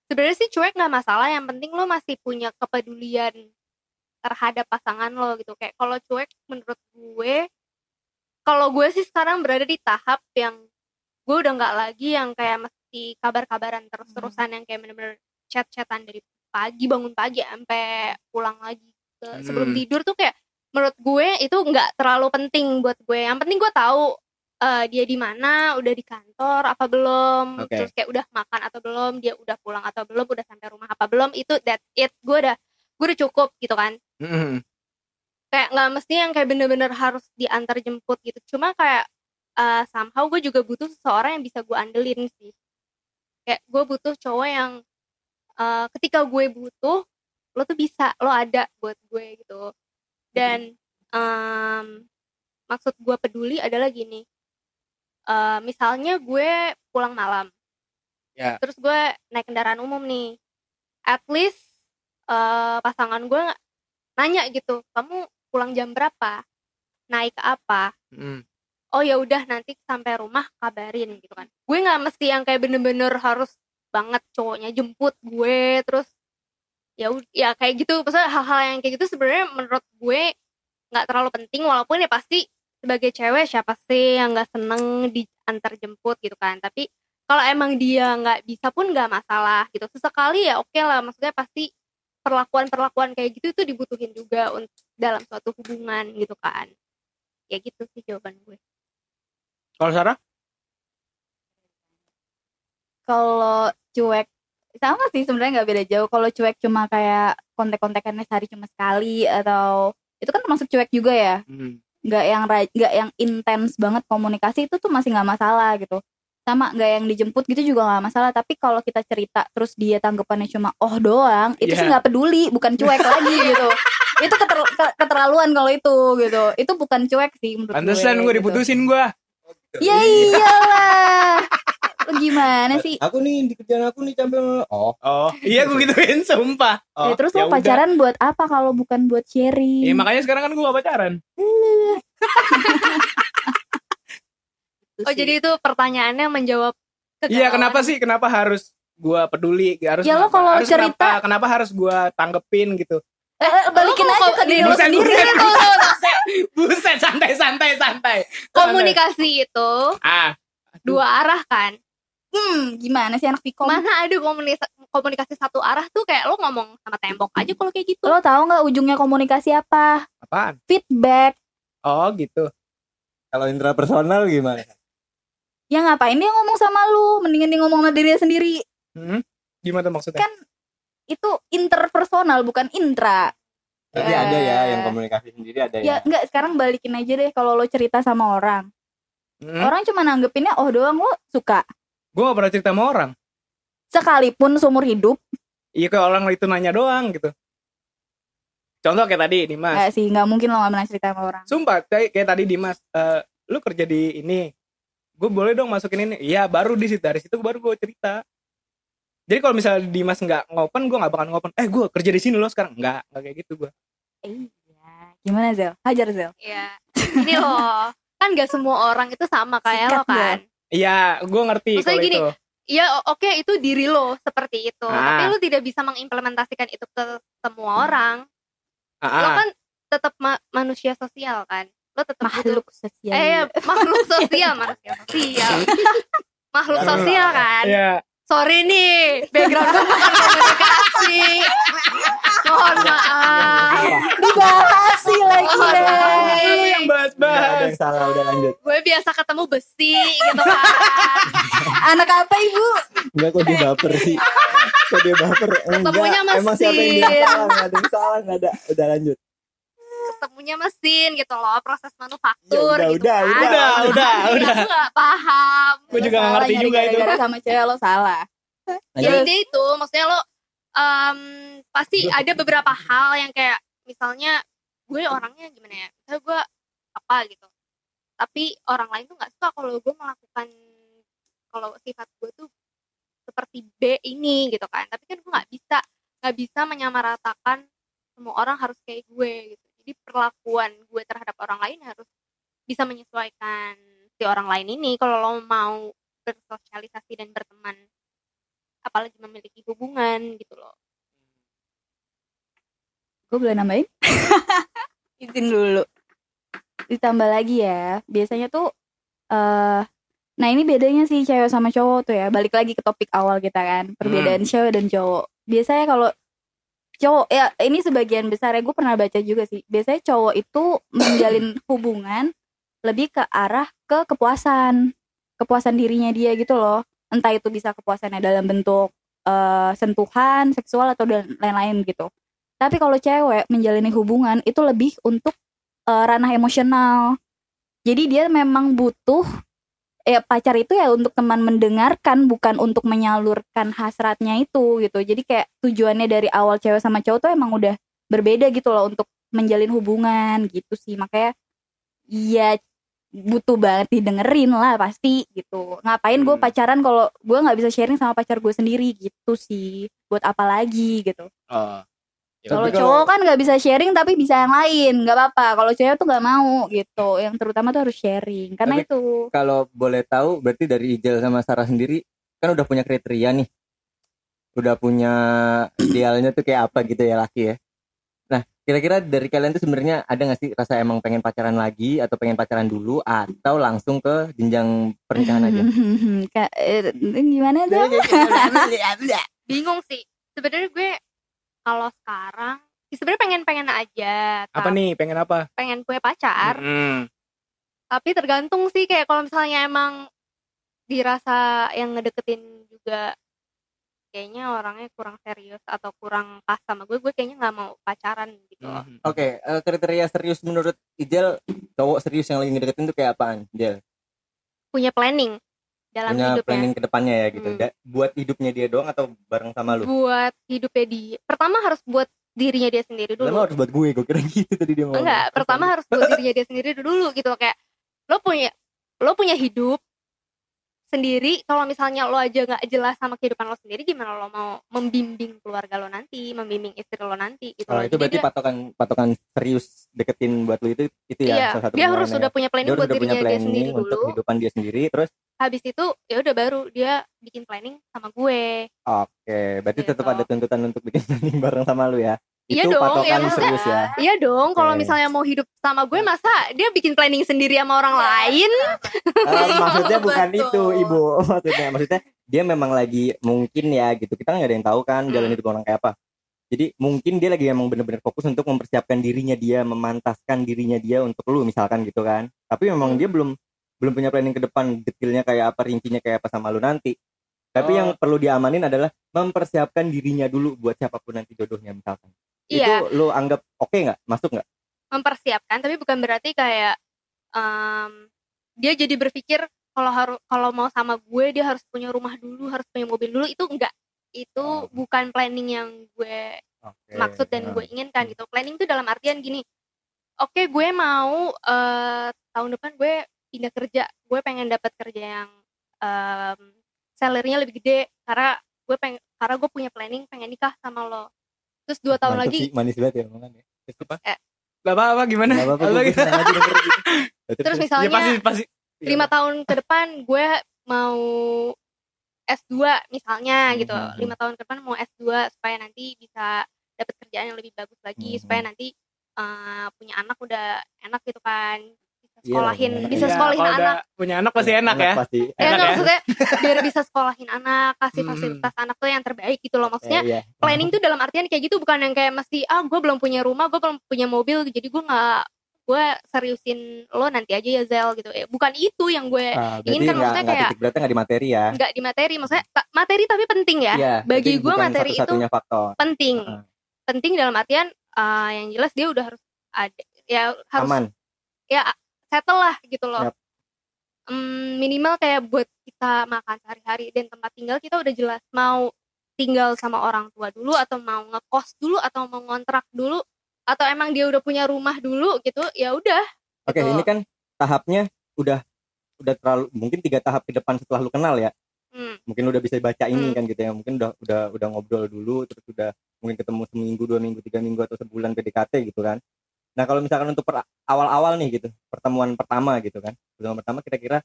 sebenarnya sih cuek nggak masalah yang penting lo masih punya kepedulian terhadap pasangan lo gitu kayak kalau cuek menurut gue kalau gue sih sekarang berada di tahap yang gue udah nggak lagi yang kayak mesti kabar-kabaran terus-terusan yang kayak bener-bener chat-chatan dari pagi bangun pagi sampai pulang lagi ke sebelum Hmm. tidur tuh kayak menurut gue itu nggak terlalu penting buat gue yang penting gue tahu eh, dia di mana udah di kantor apa belum Oke. terus kayak udah makan atau belum dia udah pulang atau belum udah sampai rumah apa belum itu that's it gue udah gue udah cukup gitu kan Mm-mm. Kayak nggak mesti yang kayak bener-bener harus diantar jemput gitu. Cuma kayak eh, somehow gue juga butuh seseorang yang bisa gue andelin sih. Kayak gue butuh cowok yang eh, ketika gue butuh lo tuh bisa lo ada buat gue gitu. Dan em, maksud gue peduli adalah gini. Eh, misalnya gue pulang malam. Ya. terus gue naik kendaraan umum nih. At least eh, pasangan gue nanya gitu kamu pulang jam berapa? Naik apa? Mm. oh ya udah nanti sampai rumah kabarin gitu kan. Gue nggak mesti yang kayak bener-bener harus banget cowoknya jemput gue terus ya ya kayak gitu. Maksudnya hal-hal yang kayak gitu sebenarnya menurut gue nggak terlalu penting walaupun ya pasti sebagai cewek siapa sih yang nggak seneng diantar jemput gitu kan. Tapi kalau emang dia nggak bisa pun nggak masalah gitu. Sesekali ya oke lah maksudnya pasti perlakuan-perlakuan kayak gitu itu dibutuhin juga untuk dalam suatu hubungan gitu kan. Ya gitu sih jawaban gue. Kalau Sarah? kalau cuek sama sih sebenarnya nggak beda jauh. Kalau cuek cuma kayak kontek-kontekannya sehari cuma sekali atau itu kan termasuk cuek juga ya. Mm. nggak yang ra- nggak yang intens banget komunikasi itu tuh masih nggak masalah gitu sama nggak yang dijemput gitu juga nggak masalah tapi kalau kita cerita terus dia tanggapannya cuma oh doang itu sih Iya. nggak peduli bukan cuek lagi gitu itu keter- ke- keterlaluan kalau itu gitu itu bukan cuek sih menurut Pantesan gue gitu. diputusin gue. ya iyalah Lu gimana sih Aku nih di kerjaan aku nih capek. Oh, Oh, iya gue gituin sumpah. Oh, Ya, terus ya lo udah. pacaran buat apa kalau bukan buat sharing? Iya makanya sekarang kan gue gak pacaran. Itu oh sih. jadi itu pertanyaannya menjawab Iya kenapa sih? Kenapa harus gue peduli? Harus Ya, lo kalau harus cerita- kenapa, kenapa harus gue tanggepin gitu? Eh, eh, balikin Lo aja ke diri lo sendiri. buset, buset, buset, santai, santai, santai. komunikasi itu Ah, dua arah kan Hmm, gimana sih anak Vkom? mana ada komunikasi komunikasi satu arah tuh kayak lo ngomong sama tembok aja kalau kayak gitu Lo tahu nggak ujungnya komunikasi apa? apaan? Feedback. Oh gitu. kalau intrapersonal gimana? Ya ngapain dia ngomong sama lu? Mendingan dia ngomong sama dirinya sendiri. Hmm? Gimana tuh maksudnya? Kan Itu interpersonal bukan intra. Jadi Eh. ada ya yang komunikasi sendiri ada Ya ya. enggak, sekarang balikin aja deh kalau lo cerita sama orang. Hmm? Orang cuma nanggepinnya oh doang lo suka. Gue gak pernah cerita sama orang. Sekalipun seumur hidup, Iya kayak orang itu nanya doang gitu. Contoh kayak tadi Dimas. enggak sih, nggak mungkin lo nggak pernah cerita sama orang. Sumpah kayak, kayak tadi Dimas. eh, lu kerja di ini. Gue boleh dong masukin ini. Iya baru di situ dari situ baru gue cerita. Jadi kalau misalnya Dimas nggak ngopen, gue nggak bakal ngopen. Eh gue kerja di sini loh sekarang. Nggak, nggak kayak gitu gue. Iya. Gimana Zel? Hajar Zel. ya ini loh kan gak semua orang itu sama kayak lo Sikat kan Iya, gue ngerti Maksudnya kalau gini, itu. ya o- oke itu diri lo seperti itu Ah. tapi lo tidak bisa mengimplementasikan itu ke semua orang Ah, lo ah. kan tetap ma- manusia sosial kan lo tetap butuh makhluk sosial. Eh makhluk sosial manusia sosial. Makhluk sosial kan? Iya. sorry nih background gue bukan komunikasi. Mohon maaf. Dibahas sih lagi maaf Lu nih. yang bahas-bahas. salah udah lanjut. Gue biasa ketemu besi gitu kan? Anak apa ibu? Enggak kok dia baper sih? Kok dia baper? Ketemunya Enggak Emang siapa yang mesin. salah Nggak ada yang salah Nggak ada. Udah lanjut ketemunya mesin gitu loh proses Ya manufaktur udah gitu udah kan. udah Udah, udah, udah. aku gak paham Gue juga gak ngerti juga itu. sama cewek lo salah ya Lanjut. intinya itu maksudnya lo em, pasti ada beberapa hal yang kayak misalnya gue orangnya gimana ya misalnya gue apa gitu tapi orang lain tuh nggak suka kalau gue melakukan kalau sifat gue tuh seperti B ini gitu kan tapi kan gue nggak bisa nggak bisa menyamaratakan semua orang harus kayak gue gitu jadi perlakuan gue terhadap orang lain harus bisa menyesuaikan si orang lain ini. Kalau lo mau bersosialisasi dan berteman apalagi memiliki hubungan gitu loh. Gue boleh nambahin? Izin dulu. Ditambah lagi ya biasanya tuh eh nah ini bedanya sih cewek sama cowok tuh ya. Balik lagi ke topik awal kita kan perbedaan cewek dan cowok. Biasanya kalau cowok ya ini sebagian besar ya gue pernah baca juga sih. Biasanya cowok itu menjalin hubungan lebih ke arah ke kepuasan kepuasan dirinya dia gitu loh. Entah itu bisa kepuasannya dalam bentuk eh, sentuhan seksual atau dan lain-lain gitu. Tapi kalau cewek menjalani hubungan itu lebih untuk eh, ranah emosional. Jadi dia memang butuh ya pacar itu ya untuk teman mendengarkan bukan untuk menyalurkan hasratnya itu gitu. Jadi kayak tujuannya dari awal cewek sama cowok tuh emang udah berbeda gitu loh untuk menjalin hubungan gitu sih. Makanya ya butuh banget didengerin lah pasti gitu. Ngapain gue Hmm. pacaran kalau gue nggak bisa sharing sama pacar gue sendiri gitu sih. Buat apa lagi gitu. Oh. Ya Kalau cowok kan nggak bisa sharing tapi bisa yang lain, nggak apa-apa. Kalau cewek tuh nggak mau gitu. Yang terutama tuh harus sharing. Karena Tapi- itu Kalau boleh tahu Berarti dari Ijel sama Sarah sendiri Kan udah punya kriteria nih Udah punya Idealnya tuh kayak apa gitu ya laki ya Nah kira-kira dari kalian tuh sebenarnya Ada gak sih rasa emang pengen pacaran lagi Atau pengen pacaran dulu Atau langsung ke jenjang pernikahan aja Kak, eh, gimana tuh? bingung sih sebenarnya gue kalau sekarang ya sebenarnya pengen pengen aja Apa tapi nih? Pengen apa? pengen punya pacar Mm-mm. tapi tergantung sih kayak kalau misalnya emang dirasa yang ngedeketin juga kayaknya orangnya kurang serius atau kurang pas sama gue gue kayaknya nggak mau pacaran gitu loh. Mhm. Oke eh, kriteria serius menurut Ijel Cowok serius yang lagi ngedeketin tuh kayak apaan Ijel punya planning dalam Punya hidupnya. planning ke depannya ya gitu Hmm. Da- Buat hidupnya dia doang Atau bareng sama lu? Buat hidupnya dia pertama harus buat dirinya dia sendiri dulu. Lama harus buat gue Gue kira gitu tadi dia ngomong. Enggak pertama harus buat dirinya dia sendiri dulu gitu. Kayak lo punya lo punya hidup sendiri kalau misalnya lo aja nggak jelas sama kehidupan lo sendiri gimana lo mau membimbing keluarga lo nanti membimbing istri lo nanti gitu Oh, itu berarti dia, patokan patokan serius deketin buat lu itu itu ya iya salah satu dia harus sudah ya. punya dia planning harus buat dirinya dia sendiri untuk dulu. kehidupan dia sendiri terus? Habis itu ya udah baru dia bikin planning sama gue. Oke berarti tetap Gitu. ada tuntutan untuk bikin planning bareng sama lu ya Iya dong, patokan ya serius ya iya dong kalau Oke. misalnya mau hidup sama gue masa dia bikin planning sendiri sama orang lain Eh, maksudnya bukan Betul. itu ibu maksudnya maksudnya dia memang lagi mungkin ya gitu kita nggak ada yang tahu kan jalan Hmm. hidup orang kayak apa jadi mungkin dia lagi emang bener-bener fokus untuk mempersiapkan dirinya dia memantaskan dirinya dia untuk lu misalkan gitu kan tapi memang Hmm. dia belum belum punya planning ke depan detailnya kayak apa rincinya kayak apa sama lu nanti tapi Oh. yang perlu diamanin adalah mempersiapkan dirinya dulu buat siapa pun nanti jodohnya misalkan iya itu lu anggap oke nggak masuk nggak mempersiapkan tapi bukan berarti kayak em, dia jadi berpikir kalau harus kalau mau sama gue dia harus punya rumah dulu harus punya mobil dulu itu enggak itu Oh. bukan planning yang gue Oke. maksud dan Nah. gue inginkan gitu planning itu dalam artian gini oke gue mau eh, tahun depan gue pindah kerja gue pengen dapat kerja yang em, salary-nya lebih gede karena gue pengen karena gue punya planning pengen nikah sama lo terus dua tahun lagi sih, manis banget ya Gak gimana? Gak apa-apa, Apa gue gitu? senang aja denger gitu. terus Ya misalnya pasti pasti. lima tahun ke depan gue mau S2 misalnya gitu Mhm. lima tahun ke depan mau S2 supaya nanti bisa dapat kerjaan yang lebih bagus lagi Mhm. supaya nanti eh, punya anak udah enak gitu kan Iya, sekolahin enak. bisa Iya, sekolahin anak udah punya anak pasti enak, ya pasti ya Enak nggak, ya? maksudnya biar bisa sekolahin anak kasih Hmm. fasilitas anak tuh yang terbaik gitu loh maksudnya Eh, iya. planning tuh dalam artian kayak gitu bukan yang kayak mesti ah gue belum punya rumah gue belum punya mobil jadi gue nggak gue seriusin lo nanti aja ya Zel gitu eh, bukan itu yang gue Ah, Ingin berarti kan maksudnya nggak kayak- titik beratnya nggak di materi ya nggak di materi maksudnya materi tapi penting ya Iya, bagi bukan materi itu satu-satunya faktor penting Heeh. penting dalam artian eh, yang jelas dia udah harus ada ya harus aman ya settle lah gitu loh Yap. Hmm, minimal kayak buat kita makan sehari-hari dan tempat tinggal kita udah jelas mau tinggal sama orang tua dulu atau mau ngekos dulu atau mau ngontrak dulu atau emang dia udah punya rumah dulu gitu ya udah oke Gitu. ini kan tahapnya udah udah terlalu mungkin tiga tahap ke depan setelah lu kenal ya hmm, mungkin udah bisa baca ini Hmm. kan gitu ya mungkin udah udah udah ngobrol dulu terus udah mungkin ketemu seminggu dua minggu tiga minggu atau sebulan PDKT gitu kan nah kalau misalkan untuk awal-awal nih gitu pertemuan pertama gitu kan pertemuan pertama kira-kira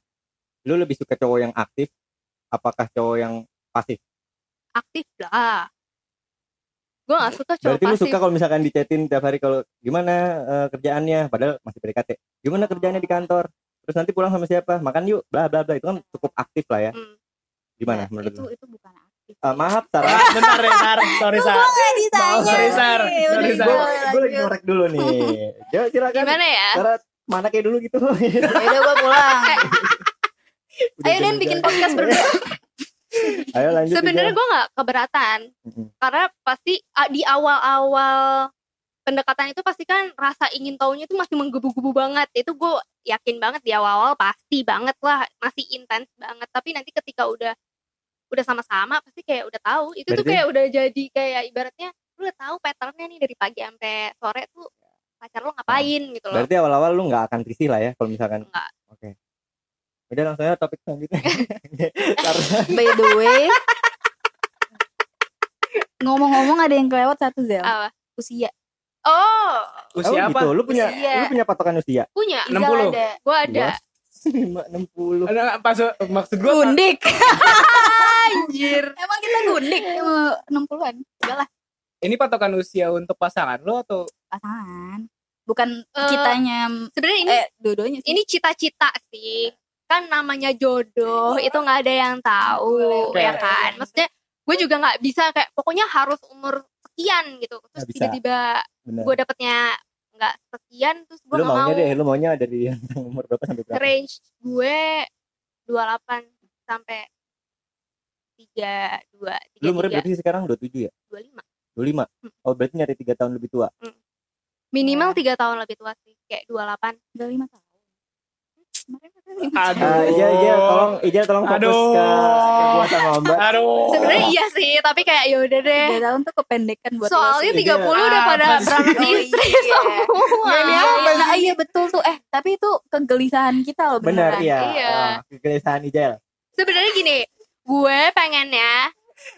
lu lebih suka cowok yang aktif apakah cowok yang pasif? Aktif lah. Gue gak suka cowok berarti lu pasif. suka kalau misalkan dicetin tiap hari kalau gimana eh, kerjaannya? Padahal masih PDKT gimana kerjaannya di kantor? Terus nanti pulang sama siapa? Makan yuk bla bla bla. Itu kan cukup aktif lah ya. Hmm. gimana Nah, menurut itu lu? itu bukan Eh, maaf Sarah Ah, bentar ya Sar sorry Sar. ditanya Sorry, Sar. Sorry, Sar. gue lagi ngorek dulu nih. Ya silakan. Gimana ya? Sarah mana kayak dulu gitu. Ya udah gue pulang ayo Den bikin podcast berdua. Ayo lanjut sebenarnya Ijal. gue nggak keberatan. Karena pasti di awal-awal pendekatan itu pasti kan rasa ingin taunya itu masih menggebu-gebu banget. Itu gue yakin banget di awal-awal pasti banget lah masih intens banget. Tapi nanti ketika udah udah sama-sama pasti kayak udah tahu. Itu tuh Berarti- kayak udah jadi kayak ibaratnya lu udah tahu patternnya nih dari pagi sampai sore tuh pacar lo ngapain? Gitu loh. berarti awal-awal lu nggak akan risih lah ya kalau misalkan? Nggak. oke. Udah langsung aja topik selanjutnya. Karena by the way ngomong-ngomong ada yang kelewat satu Zel. Apa? Usia. Oh. Usia oh, apa? Gitu lu punya Usia. lu punya patokan usia? Punya. 60. Izal ada. Gue ada. Lima enam puluh. Pas maksud gue gundik anjir. Emang kita gundik enam puluhan. Enggak lah ini patokan usia untuk pasangan lo atau? Pasangan. Bukan Eh, kitanya sebenarnya ini eh sih. ini cita-cita sih. Kan namanya jodoh itu nggak ada yang tahu Boleh, ya boleh. kan? Maksudnya gue juga nggak bisa kayak pokoknya harus umur sekian gitu. Terus tiba-tiba gue dapetnya nggak sekian terus gue lu maunya mau. deh lu maunya dari umur berapa sampai berapa? Range gue 28 sampai 32 lu umurnya 33 berarti sekarang 27 ya 25 25 Hmm. oh berarti nyari tiga tahun lebih tua minimal tiga tahun lebih tua sih kayak 28 udah lima tahun lima Aduh. Ah, Ijal, Ijal, tolong, Ijal, tolong fokus Aduh. ke, gua sama Mbak. aduh sebenarnya iya sih tapi kayak yaudah deh tiga tahun tuh kependekan buat soalnya sih. 30 udah Ah, pada beranak Oh, istri iya. semua apa nah iya betul tuh eh tapi itu kegelisahan kita loh Benar, beneran iya. Iya. Ah, kegelisahan Ijal. sebenarnya gini gue pengennya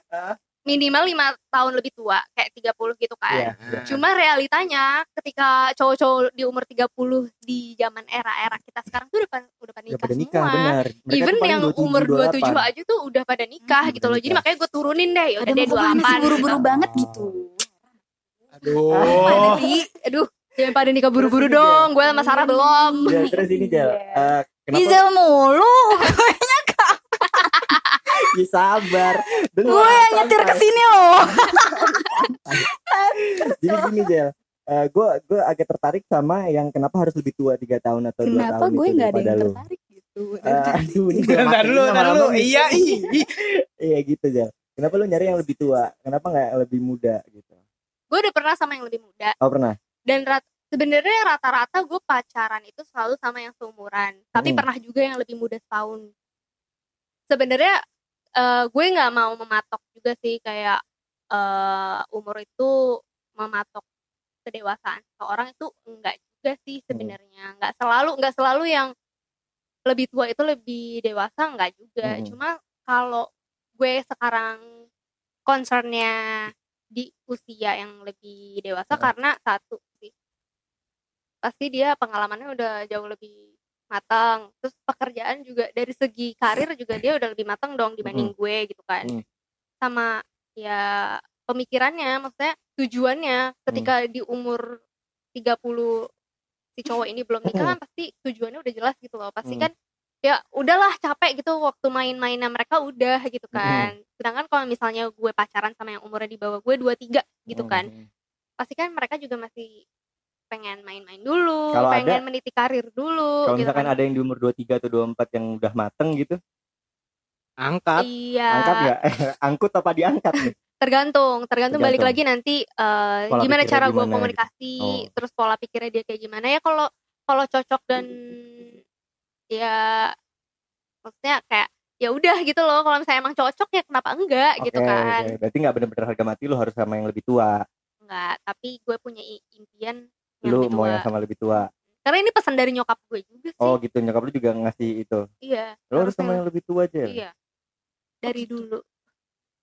Hah? minimal lima tahun lebih tua kayak 30 gitu kan. Iya. cuma realitanya ketika cowok-cowok di umur 30 di zaman era-era kita sekarang tuh udah pada, udah pada Udah nikah, pada nikah, semua. Mereka even yang 27, umur 27 28. aja tuh udah pada nikah Hmm, gitu loh. Udah jadi makanya gue turunin deh ada yaudah deh mau ke mana sih 28 buru-buru banget gitu. Aduh. Sih aduh jangan pada nikah buru-buru dong gue sama Sarah belum. Ya, terus ini Jal, Iya. eh, kenapa? Diesel mulu Ya, sabar. Dengar, gue yang nyetir ke sini loh Jadi gini Jel, Eh, gue gue agak tertarik sama yang kenapa harus lebih tua tiga tahun atau dua kenapa tahun gue nggak ada yang lu. tertarik gitu Eh, aduh, ini Ntar dulu, ntar dulu. Iya. Iya gitu Jel. Kenapa lu nyari yang lebih tua? Kenapa nggak yang lebih muda gitu? gue udah pernah sama yang lebih muda Oh pernah? dan rat- sebenarnya rata-rata gue pacaran itu selalu sama yang seumuran tapi Hmm. pernah juga yang lebih muda setahun sebenarnya eh, gue nggak mau mematok juga sih kayak eh, umur itu mematok kedewasaan seorang itu enggak juga sih sebenarnya nggak selalu nggak selalu yang lebih tua itu lebih dewasa enggak juga Hmm. cuma kalau gue sekarang concernnya di usia yang lebih dewasa Heeh. karena satu sih pasti dia pengalamannya udah jauh lebih matang terus pekerjaan juga dari segi karir juga dia udah lebih matang dong dibanding gue gitu kan Mm. sama ya pemikirannya maksudnya tujuannya ketika Mm. di umur 30 si cowok ini belum nikah kan pasti tujuannya udah jelas gitu loh pasti Hmm. kan ya udahlah capek gitu waktu main-mainnya mereka udah gitu kan sedangkan kalau misalnya gue pacaran sama yang umurnya di bawah gue 23 gitu kan Hmm. pasti kan mereka juga masih pengen main-main dulu Kalau pengen ada- meniti karir dulu Kalau gitu misalkan kan. ada yang di umur 23 atau 24 yang udah mateng gitu, angkat iya angkat nggak? Angkut apa diangkat nih? tergantung tergantung balik Tergantung. lagi nanti eh, Pola gimana cara gue komunikasi Oh. terus pola pikirnya dia kayak gimana ya kalau kalau cocok dan ya maksudnya kayak ya udah gitu loh kalau misalnya emang cocok ya kenapa enggak gitu Oke, kan oke. Berarti nggak bener-bener harga mati lu harus sama yang lebih tua. enggak tapi gue punya impian yang Lu lebih mau tua. yang sama lebih tua. karena ini pesan dari nyokap gue juga sih Oh gitu, nyokap lu juga ngasih itu. iya Lu harus sama yang lebih tua aja. iya dari dulu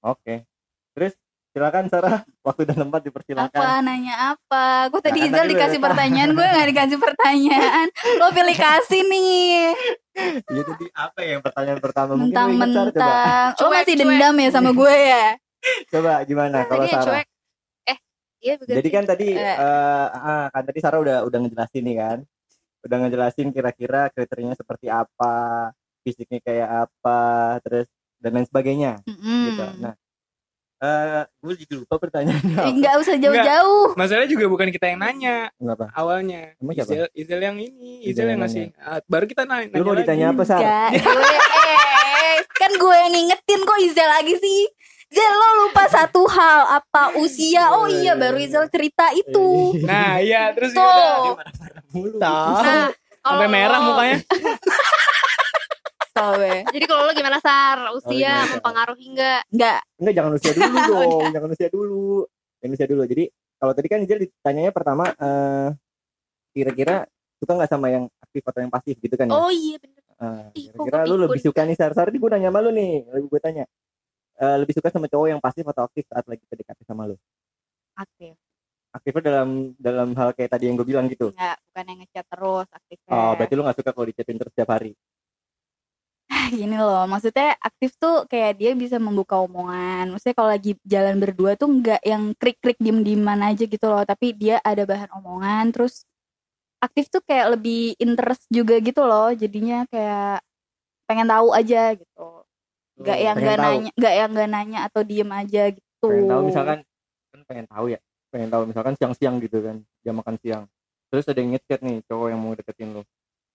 Oke. Terus silakan Sarah, waktu dan tempat dipersilakan. Apa nanya apa? Gue tadi Nah, kan Izal tadi dikasih udah- pertanyaan, gue gak dikasih pertanyaan. Lo pilih kasih nih. Iya jadi apa ya yang pertanyaan pertama. Mentang-mentang. Lo Cuek, masih cuek. dendam ya sama gue ya? Coba gimana kalau tadi Sarah? cuek iya begitu Jadi kan tadi Eh. eh, ah, kan tadi Sarah udah udah ngejelasin nih kan. Udah ngejelasin kira-kira kriterianya seperti apa, fisiknya kayak apa, terus dan lain sebagainya Mm-mm. gitu. Nah, eh gue jadi lupa pertanyaannya. Eh, apa. Nggak usah jauh-jauh. masalahnya juga bukan kita yang nanya Kenapa? awalnya Emang siapa? Izel, Izel yang ini Izel Izel yang ngasih Ah, baru kita nanya, Lu mau ditanya lagi. apa, Sar? Enggak, gue eh kan gue yang ngingetin kok Izal lagi sih. Zel lo lupa satu hal apa usia? Oh iya baru Izal cerita itu. nah iya terus Tuh. gimana? Mulu. Tahu. nah sampai merah mukanya Soalnya jadi kalau lo gimana sar gimana, usia Sar? mempengaruhi enggak enggak Enggak, jangan usia dulu dong, jangan usia dulu. Jangan usia dulu. Jadi kalau tadi kan Ijel ditanyanya pertama eh kira-kira suka nggak sama yang aktif atau yang pasif gitu kan ya? oh iya bener Eh, ih, kok kira-kira lu lebih suka nih Sar-Sar ini gue nanya sama lu nih, lebih gue tanya. Eh, lebih suka sama cowok yang pasif atau aktif saat lagi PDKT sama lu? aktif. Aktifnya dalam dalam hal kayak tadi yang gue bilang gitu. Enggak, bukan yang ngechat terus aktifnya. Oh, berarti lu nggak suka kalau dichatin terus setiap hari. gini loh maksudnya aktif tuh kayak dia bisa membuka omongan maksudnya kalau lagi jalan berdua tuh nggak yang krik krik diem dieman aja gitu loh tapi dia ada bahan omongan terus aktif tuh kayak lebih interest juga gitu loh jadinya kayak pengen tahu aja gitu nggak yang nggak nanya nggak yang nggak nanya atau diem aja gitu. Pengen tahu misalkan kan pengen tahu ya pengen tahu misalkan siang-siang gitu kan jam makan siang. Terus ada yang ngechat nih cowok yang mau deketin lo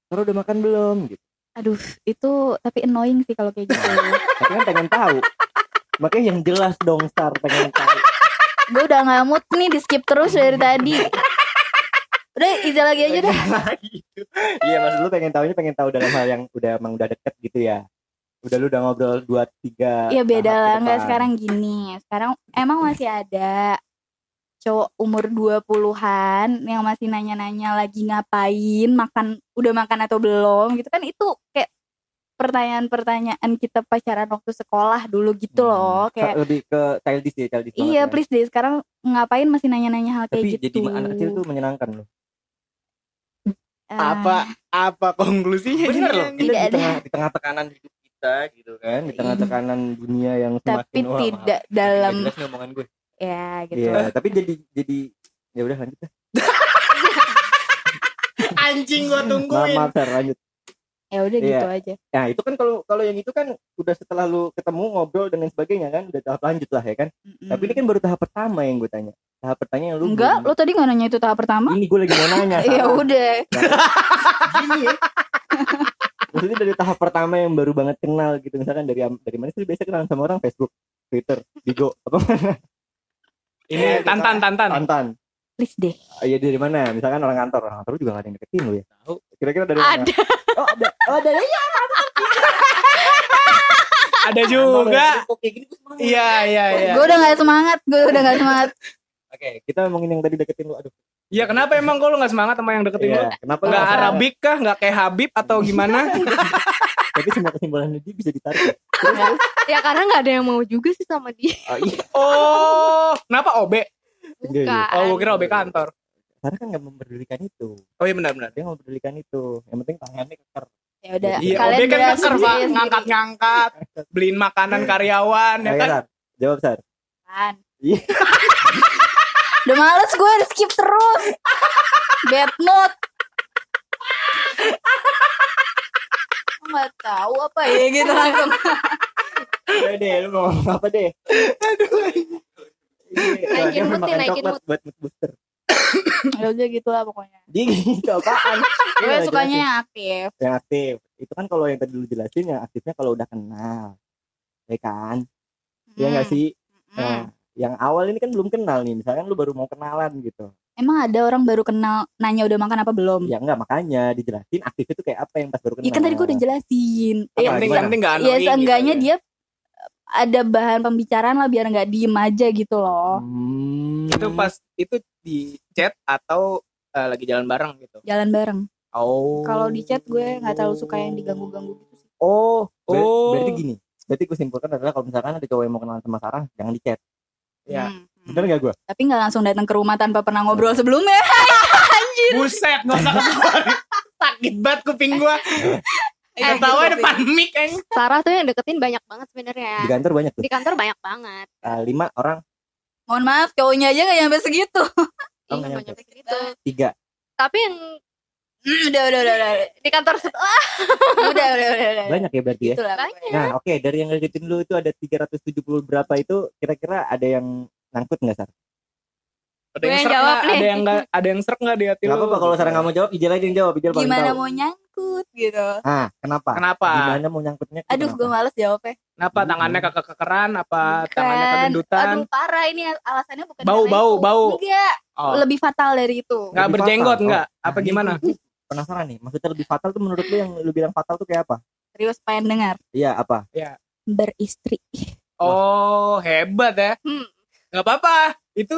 Sarah udah makan belum? Gitu. Aduh itu tapi annoying sih kalau kayak gitu. Tapi kan pengen tahu. Makanya yang jelas dong Star pengen tahu. Gue udah nggak mood nih di skip terus dari tadi. Udah Iza lagi aja dah gitu. iya maksud lu pengen tahunya pengen tahu dalam hal yang udah emang udah deket gitu ya udah lu udah ngobrol dua tiga Iya beda lah, nggak depan. sekarang gini. Sekarang emang masih ada cowok umur 20-an yang masih nanya-nanya lagi ngapain, makan udah makan atau belum gitu kan itu kayak pertanyaan-pertanyaan kita pacaran waktu sekolah dulu gitu Hmm. loh kayak lebih ke childish ya childish banget iya ya. please deh sekarang ngapain masih nanya-nanya hal kayak tapi gitu jadi anak kecil tuh menyenangkan loh Ah, apa apa konklusinya bener loh yang- kita Tidak di ada. tengah di tengah tekanan hidup kita gitu kan di tengah tekanan dunia yang tapi semakin wah, maaf. tidak Nggak dalam jelas nih omongan gue ya gitu Iya, tapi jadi jadi ya udah lanjut dah. anjing gua Maaf, tungguin maaf Sar, lanjut. ya udah Iya. gitu aja Nah, itu kan kalau kalau yang itu kan udah setelah lu ketemu ngobrol dan lain sebagainya kan udah tahap lanjut lah ya kan. Mm-mm. Tapi ini kan baru tahap pertama yang gue tanya. Tahap pertama yang lu enggak belum- lo tadi nggak nanya itu tahap pertama Ini gue lagi mau nanya. ya udah Gini ya. Maksudnya dari tahap pertama yang baru banget kenal gitu misalkan dari dari mana sih biasa kenalan sama orang Facebook, Twitter, Bigo, apa mana? ini tantan tantan Tantan. please deh Oh, Iya dari mana? Misalkan orang kantor, orang kantor juga gak ada yang deketin lu ya. Tahu. Kira-kira dari mana? ada Oh ada, oh ada. Iya. ada juga semangat. iya iya iya gue udah nggak semangat gue udah nggak semangat Oke, kita ngomongin yang tadi deketin lu. Aduh. Iya kenapa emang kok lu gak semangat sama yang deketin lu? Iya, kenapa lu Gak nggak Arabik kah? Gak kayak Habib atau gimana? Tapi semua kesimpulan dia bisa ditarik. ya. Terus, terus. ya karena nggak ada yang mau juga sih sama dia Oh, iya. Oh, kenapa OB? Iya, iya. bukan Oh, gue kira OB kantor. Sarah kan nggak memperdulikan itu. Oh iya benar-benar. Dia nggak memperdulikan itu. Yang penting tangannya keker. ya udah Iya, kalian OB kan keker, Pak. Ngangkat-ngangkat, beliin makanan karyawan, ya kan? Sar. Jawab Sar. Kan. Iya. Udah males gue skip terus. Bad mood. Nggak tahu apa ya gitu langsung. Udah deh, lu mau ngomong apa deh? Aduh. Naikin mood nih, naikin mood. buat mood booster. Ya udah gitu lah pokoknya. Jadi gitu apaan? Gue sukanya yang aktif. yang aktif. Itu kan kalau yang tadi lu jelasin yang aktifnya kalau udah kenal. Ya kan? Iya Hmm. nggak sih? Hmm. Nah, yang awal ini kan belum kenal nih. Misalkan lu baru mau kenalan gitu. Emang ada orang baru kenal nanya udah makan apa belum? Ya enggak makanya dijelasin aktif itu kayak apa yang pas baru kenal. Iya kan tadi gue udah jelasin. Ya, yang penting gimana? yang penting nggak ya annoying seenggaknya gitu ya. dia ada bahan pembicaraan lah biar nggak diem aja gitu loh. Hmm. itu pas itu di chat atau eh, lagi jalan bareng gitu Jalan bareng. oh Kalau di chat gue nggak terlalu suka yang diganggu-ganggu gitu sih. Oh, ber- Oh. berarti gini. Berarti gue simpulkan adalah kalau misalkan ada cowok yang mau kenalan sama Sarah, jangan di chat. Ya Hmm. Bener gak gue? Tapi nggak langsung datang ke rumah tanpa pernah ngobrol sebelumnya. buset nggak usah ketawa sakit banget kuping gua Eh, ketawa gitu depan mic kan Sarah tuh yang deketin banyak banget sebenarnya. Di kantor banyak tuh. Di kantor banyak banget. Eh, lima orang, Mohon maaf, cowoknya aja nggak nyampe segitu. Oh, banyak nyampe. segitu. tiga. Tapi yang Hmm, udah, udah, udah, udah, di kantor setelah udah, udah, udah, udah. Banyak ya berarti ya. Gitu lah, banyak. Nah, oke dari yang ngedeketin lu itu ada 370 berapa itu kira-kira ada yang nangkut nggak Sar? ada yang yang serak jawab nggak nih. ada yang nggak ada yang serak nggak di hati Gak lu apa-apa kalau Sarah nggak mau jawab, Ijal aja yang jawab. Paling Gimana tahu. mau nyangkut gitu. Ah, kenapa? kenapa Gimana mau nyangkutnya? Aduh, gue males jawabnya. kenapa tangannya ke kekeran apa tangannya Bukan. kegendutan Aduh, parah ini alasannya bukan Bau, bau, itu. bau. Enggak, oh lebih fatal dari itu. nggak berjenggot nggak Oh. apa gimana Penasaran nih, maksudnya lebih fatal tuh menurut lu yang lu bilang fatal tuh kayak apa? Serius pengen dengar. Iya, apa? Beristri. oh hebat ya Hmm. nggak apa-apa itu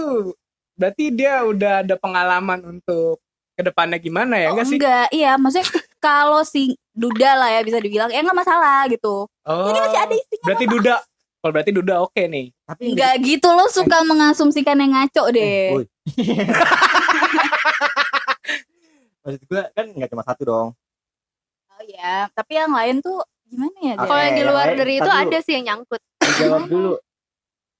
berarti dia udah ada pengalaman untuk ke depannya gimana ya Oh, enggak sih enggak, iya, maksudnya kalau si Duda lah ya bisa dibilang, ya enggak masalah gitu. oh Ini masih ada istrinya. berarti duda kalau berarti duda oke nih Tapi Enggak gitu lo suka mengasumsikan yang ngaco Eh, deh. Maksud gue kan nggak cuma satu dong. Oh iya, tapi yang lain tuh gimana ya? Kalau yang di yang luar lain, dari itu dulu. ada sih yang nyangkut. Dijawab dulu.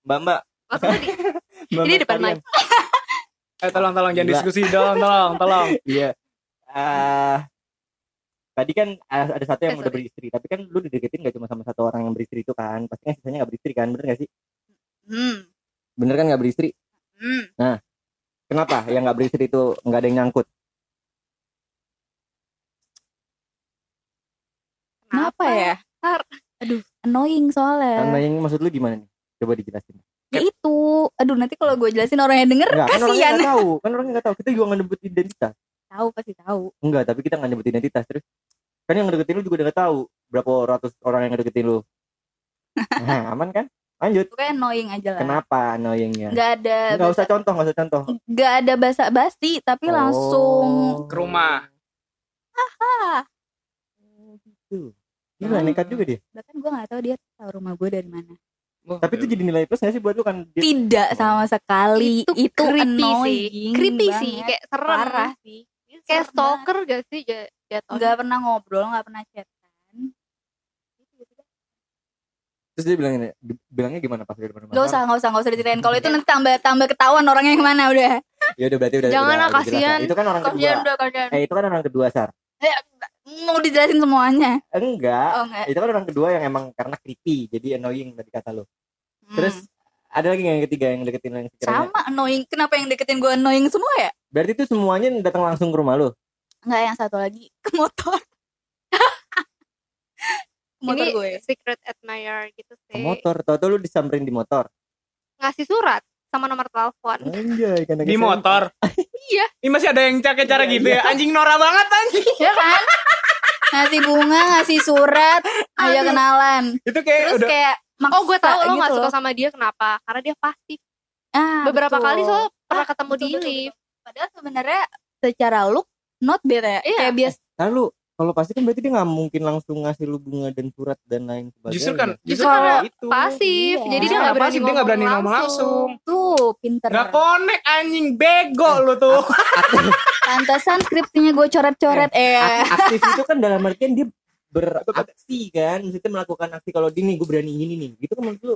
Mbak Mbak. Mbak Ini depan sekalian. eh tolong tolong jangan Gila. diskusi tolong tolong tolong Iya. Ah, tadi kan ada satu yang Eh, udah beristri, tapi kan lu dideketin gak cuma sama satu orang yang beristri itu kan, pasti kan sisanya gak beristri kan, bener gak sih? Hmm. Bener kan gak beristri? Hmm. Kenapa yang gak beristri itu nggak ada yang nyangkut? Kenapa ya? Har. Aduh, annoying soalnya. Karena yang maksud lu gimana nih? Coba dijelasin. Ya itu. Aduh, nanti kalau gue jelasin orang yang denger Enggak, kan orangnya kasihan. nggak tahu, kan orangnya nggak tahu. Kita juga nggak nyebut identitas. Tahu pasti tahu. Enggak, tapi kita nggak nyebut identitas terus. Kan yang ngedeketin lu juga udah nggak tahu berapa ratus orang yang ngedeketin lu. Nah, aman kan? Lanjut. Pokoknya annoying aja lah. Kenapa annoyingnya? Nggak ada Nggak usah contoh, nggak usah contoh. nggak ada basa-basi tapi langsung Oh. ke rumah ah Gila, nekat juga dia. bahkan gue nggak tahu dia tahu rumah gue dari mana Wah, Tapi itu jadi nilai plus nggak sih buat lu kan? Dia- tidak sama sekali Itu itu, creepy sih. creepy banget. sih, kayak serem. parah sih Kayak Serem stalker gak sih ja- banget. jatuhnya? nggak pernah ngobrol nggak pernah chatan Terus dia bilang ini, bilangnya gimana pas di depan Gak usah, gak usah, gak usah diceritain. Kalau itu nanti tambah tambah ketahuan orangnya yang mana udah. Ya udah berarti udah. Jangan udah, lah, kasihan. Itu kan orang kedua. Kasian udah kasian. Eh itu kan orang kedua sar. Mau dijelasin semuanya. Enggak. Oh enggak. Itu kan orang kedua yang emang karena creepy, jadi annoying tadi kata lu. Hmm. Terus ada lagi yang ketiga yang deketin yang sekiranya? sama annoying. Kenapa yang deketin gue annoying semua ya? Berarti itu semuanya datang langsung ke rumah lu. Enggak yang satu lagi ke motor. ke motor Ini gue. secret admirer gitu Ke sih. motor. Tahu-tahu lu disamperin di motor. Ngasih surat sama nomor telepon. Anjay, kan di motor Iya. ini masih ada yang cara-cara Iya, gitu ya anjing Nora banget anjing Ya kan? Ngasih bunga, ngasih surat, ayo kenalan. itu kayak Terus udah kayak maksa Oh gue tahu lo gitu gak suka loh. sama dia kenapa? Karena dia pasif. Ah, Beberapa betul. kali soal pernah Ah, ketemu betul, di betul, lift. betul. Padahal sebenarnya secara look not bad ya. Iya. Kayak biasa. Lalu kalau pasti kan berarti dia nggak mungkin langsung ngasih lu bunga dan surat dan lain sebagainya. justru kan justru karena itu Pasif. Iya. Jadi dia Karena gak berani, pasif, dia nggak berani ngomong langsung Tuh, pinter. nggak connect anjing bego lu tuh Pantesan skripsinya gue coret-coret eh. Ak- aktif itu kan dalam artian dia beraksi kan, maksudnya melakukan aksi kalau gini gue berani ini nih, gitu kan menurut lu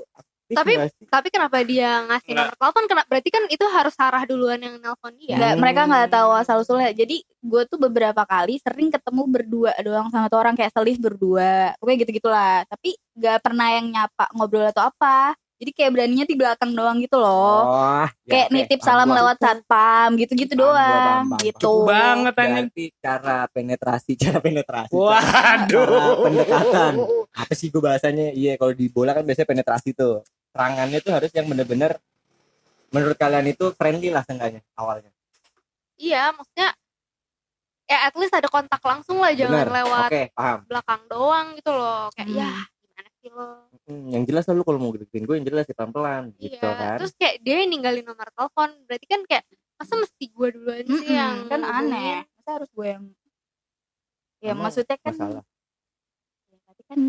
Tapi- sih? Tapi kenapa dia ngasih Nggak. nomor telepon? Kena, berarti kan itu harus Sarah duluan yang nelpon dia. Nggak, Hmm. mereka nggak tahu asal usulnya. Jadi gue tuh beberapa kali sering ketemu berdua doang sama tuh orang kayak selif berdua, pokoknya gitu gitulah. Tapi nggak pernah yang nyapa ngobrol atau apa. Jadi kayak beraninya di belakang doang gitu loh. Oh, ya, kayak oke. nitip salam gua. lewat satpam gitu-gitu gua, doang paham, gitu. Cukup banget anjing. Berarti cara penetrasi, cara penetrasi. Waduh. cara pendekatan. Apa sih gue bahasanya? Iya, kalau di bola kan biasanya penetrasi tuh. Serangannya tuh harus yang bener-bener menurut kalian itu friendly lah seenggaknya awalnya. Iya, maksudnya ya at least ada kontak langsung lah, jangan Bener. lewat Oke, paham. belakang doang gitu loh. Kayak Hmm. ya lo? Hmm, yang jelas lah lu kalau mau deketin gue yang jelas ya pelan-pelan gitu iya. kan. Terus kayak dia yang ninggalin nomor telepon, berarti kan kayak masa mesti gue duluan sih Mm-mm, yang kan aneh. Masa harus gue yang Ya Emang maksudnya kan Masalah. ya, tapi kan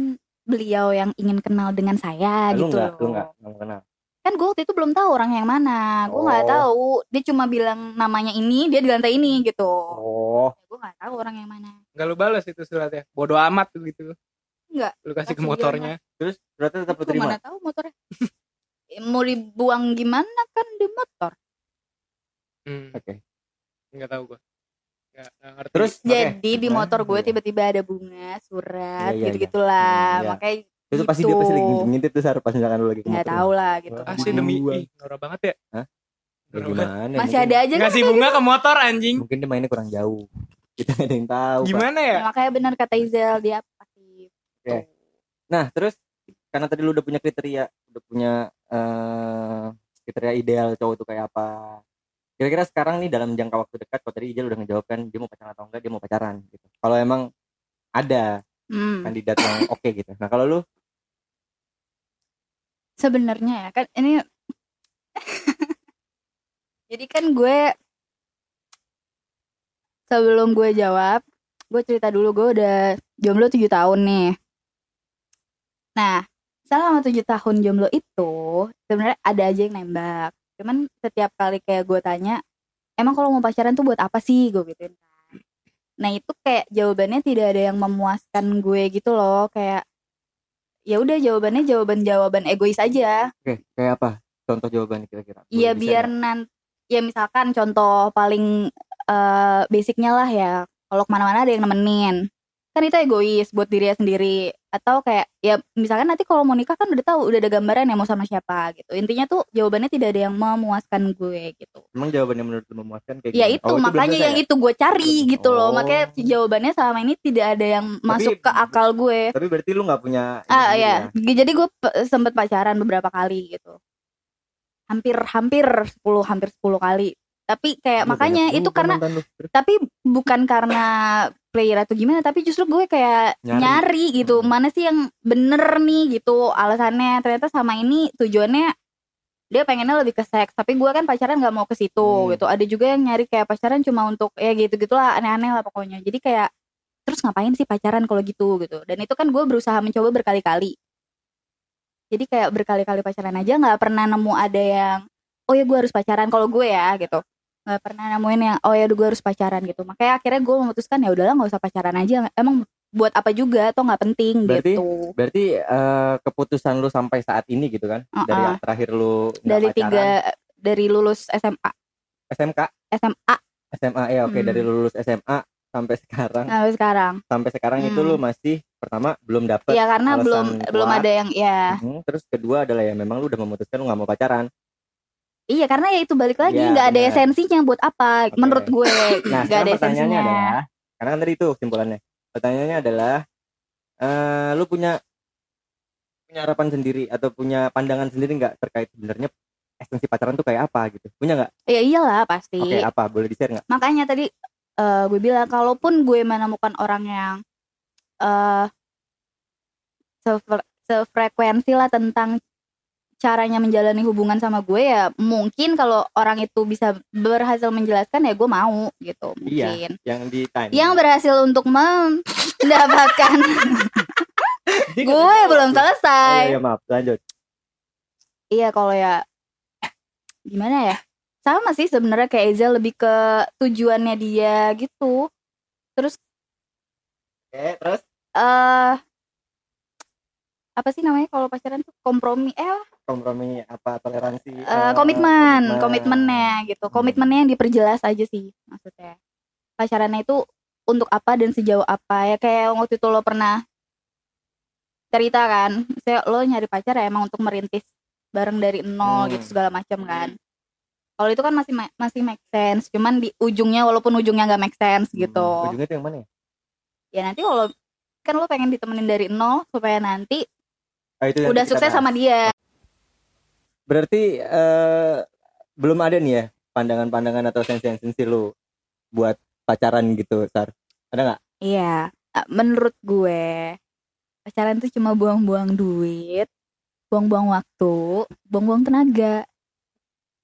beliau yang ingin kenal dengan saya lu gitu enggak, loh. lu enggak, enggak mau kenal. kan gue waktu itu belum tahu orang yang mana gue nggak Oh. tahu dia cuma bilang namanya ini dia di lantai ini gitu Oh, gue nggak tahu orang yang mana Nggak lu balas itu suratnya. Bodoh amat tuh gitu. Nggak. Lu kasih ke motornya. terus berarti tetap lu terima. mana tahu motornya Ya, mau dibuang gimana kan di motor Hmm. Oke. Nggak tahu gua. Nggak, ngerti. Terus jadi di Gimana? motor gue Iya. tiba-tiba ada bunga surat Iya, iya, gitu iya. gitulah Hmm, iya. makanya itu pasti dia pasti lagi ngintip tuh Sar pas misalkan lu lagi ke nggak motor. tahu lah gitu Wah, Asli demi norak banget ya. Hah? Ya, gimana? masih ada aja kan Ngasih bunga ke motor anjing. Mungkin dia mainnya kurang jauh. Kita nggak ada yang tahu. Pak. Gimana ya? Ya, makanya benar kata Izel dia pasti Oke. Nah, terus karena tadi lu udah punya kriteria, udah punya eh kriteria ideal cowok itu kayak apa. Kira-kira sekarang nih dalam jangka waktu dekat, kalau tadi Ijal udah ngejawab kan dia mau pacaran atau enggak, dia mau pacaran gitu. Kalau emang ada hmm. kandidat yang oke gitu. Nah, kalau lu sebenarnya ya kan ini jadi kan gue sebelum gue jawab gue cerita dulu gue udah jomblo 7 tahun nih nah selama tujuh tahun jomblo itu sebenarnya ada aja yang nembak. Cuman setiap kali kayak gue tanya emang kalau mau pacaran tuh buat apa sih? Gue gituin kan. Nah itu kayak jawabannya tidak ada yang memuaskan gue gitu loh. Kayak ya udah jawabannya jawaban jawaban egois aja. Oke kayak apa? Contoh jawabannya kira-kira. Iya biar nanti ya misalkan contoh paling eh, basicnya lah ya. Kalau ke mana-mana ada yang nemenin. Kan itu egois buat dirinya sendiri atau kayak ya misalkan nanti kalau mau nikah kan udah tahu udah ada gambaran ya mau sama siapa gitu. Intinya tuh jawabannya tidak ada yang memuaskan gue gitu. Emang jawabannya menurut lu memuaskan kayak ya gimana? itu Oh, makanya selesai yang ya? itu gue cari gitu loh. Oh. makanya jawabannya selama ini tidak ada yang masuk ke akal gue. Tapi berarti lu nggak punya ah sendiri ya? Jadi gue pe- sempet pacaran beberapa kali gitu. Hampir hampir 10 hampir 10 kali. Tapi kayak Lu makanya itu karena tapi bukan karena player atau gimana tapi justru gue kayak Nyari. nyari, gitu Hmm. mana sih yang bener nih gitu alasannya ternyata sama ini tujuannya dia pengennya lebih ke seks tapi gue kan pacaran nggak mau ke situ Hmm. gitu ada juga yang nyari kayak pacaran cuma untuk ya gitu gitulah aneh-aneh lah pokoknya jadi kayak terus ngapain sih pacaran kalau gitu gitu dan itu kan gue berusaha mencoba berkali-kali jadi kayak berkali-kali pacaran aja nggak pernah nemu ada yang oh ya gue harus pacaran kalau gue ya gitu nggak pernah nemuin yang oh ya gue harus pacaran gitu. Makanya akhirnya gue memutuskan ya udahlah nggak usah pacaran aja. Emang buat apa juga atau nggak penting Berarti gitu. berarti eh, keputusan lu sampai saat ini gitu kan? Dari Uh-uh. terakhir lu dari pacaran, tiga dari lulus SMA SMK, SMA SMA ya oke. Hmm. dari lulus SMA sampai sekarang. Sampai sekarang. Sampai sekarang itu Hmm. lu masih pertama belum dapet ya karena belum kuat. belum ada yang ya Mhm, terus kedua adalah ya memang lu udah memutuskan lu nggak mau pacaran iya karena ya itu balik lagi Iya, nggak ada benar. esensinya buat apa Oke. menurut gue. Nah nggak ada sekarang pertanyaannya esensinya adalah karena kan tadi itu kesimpulannya pertanyaannya adalah eh lu punya punya harapan sendiri atau punya pandangan sendiri nggak terkait sebenarnya esensi pacaran tuh kayak apa gitu? Punya nggak? Ya iyalah pasti. Oke apa? Boleh di share nggak? Makanya tadi eh, gue bilang kalaupun gue menemukan orang yang eh sefre- sefrekuensi lah tentang caranya menjalani hubungan sama gue ya mungkin kalau orang itu bisa berhasil menjelaskan ya gue mau gitu Iya. mungkin. yang di time. Yang berhasil untuk mendapatkan. Gue belum oh, selesai iya, iya, maaf lanjut. Iya kalau ya gimana ya? Sama sih sebenarnya kayak Eza lebih ke tujuannya dia gitu. Oke terus? Eh apa sih namanya kalau pacaran tuh? Kompromi eh kompromi apa? Toleransi. Eh, eh, komitmen. komitmen. komitmennya gitu. Hmm. komitmennya yang diperjelas aja sih maksudnya. Pacarannya itu untuk apa dan sejauh apa? Ya kayak waktu itu lo pernah cerita kan saya lo nyari pacar ya emang untuk merintis bareng dari nol Hmm. gitu segala macam kan. Kalau itu kan masih ma- masih make sense cuman di ujungnya walaupun ujungnya nggak make sense Hmm, gitu. ujungnya tuh yang mana ya? Ya nanti kalau kan lo pengen ditemenin dari nol supaya nanti Ah, itu udah sukses bahas. sama dia berarti eh, belum ada nih ya pandangan-pandangan atau sensi-sensi lu buat pacaran gitu sar ada nggak Iya, menurut gue pacaran tuh cuma buang-buang duit, buang-buang waktu, buang-buang tenaga.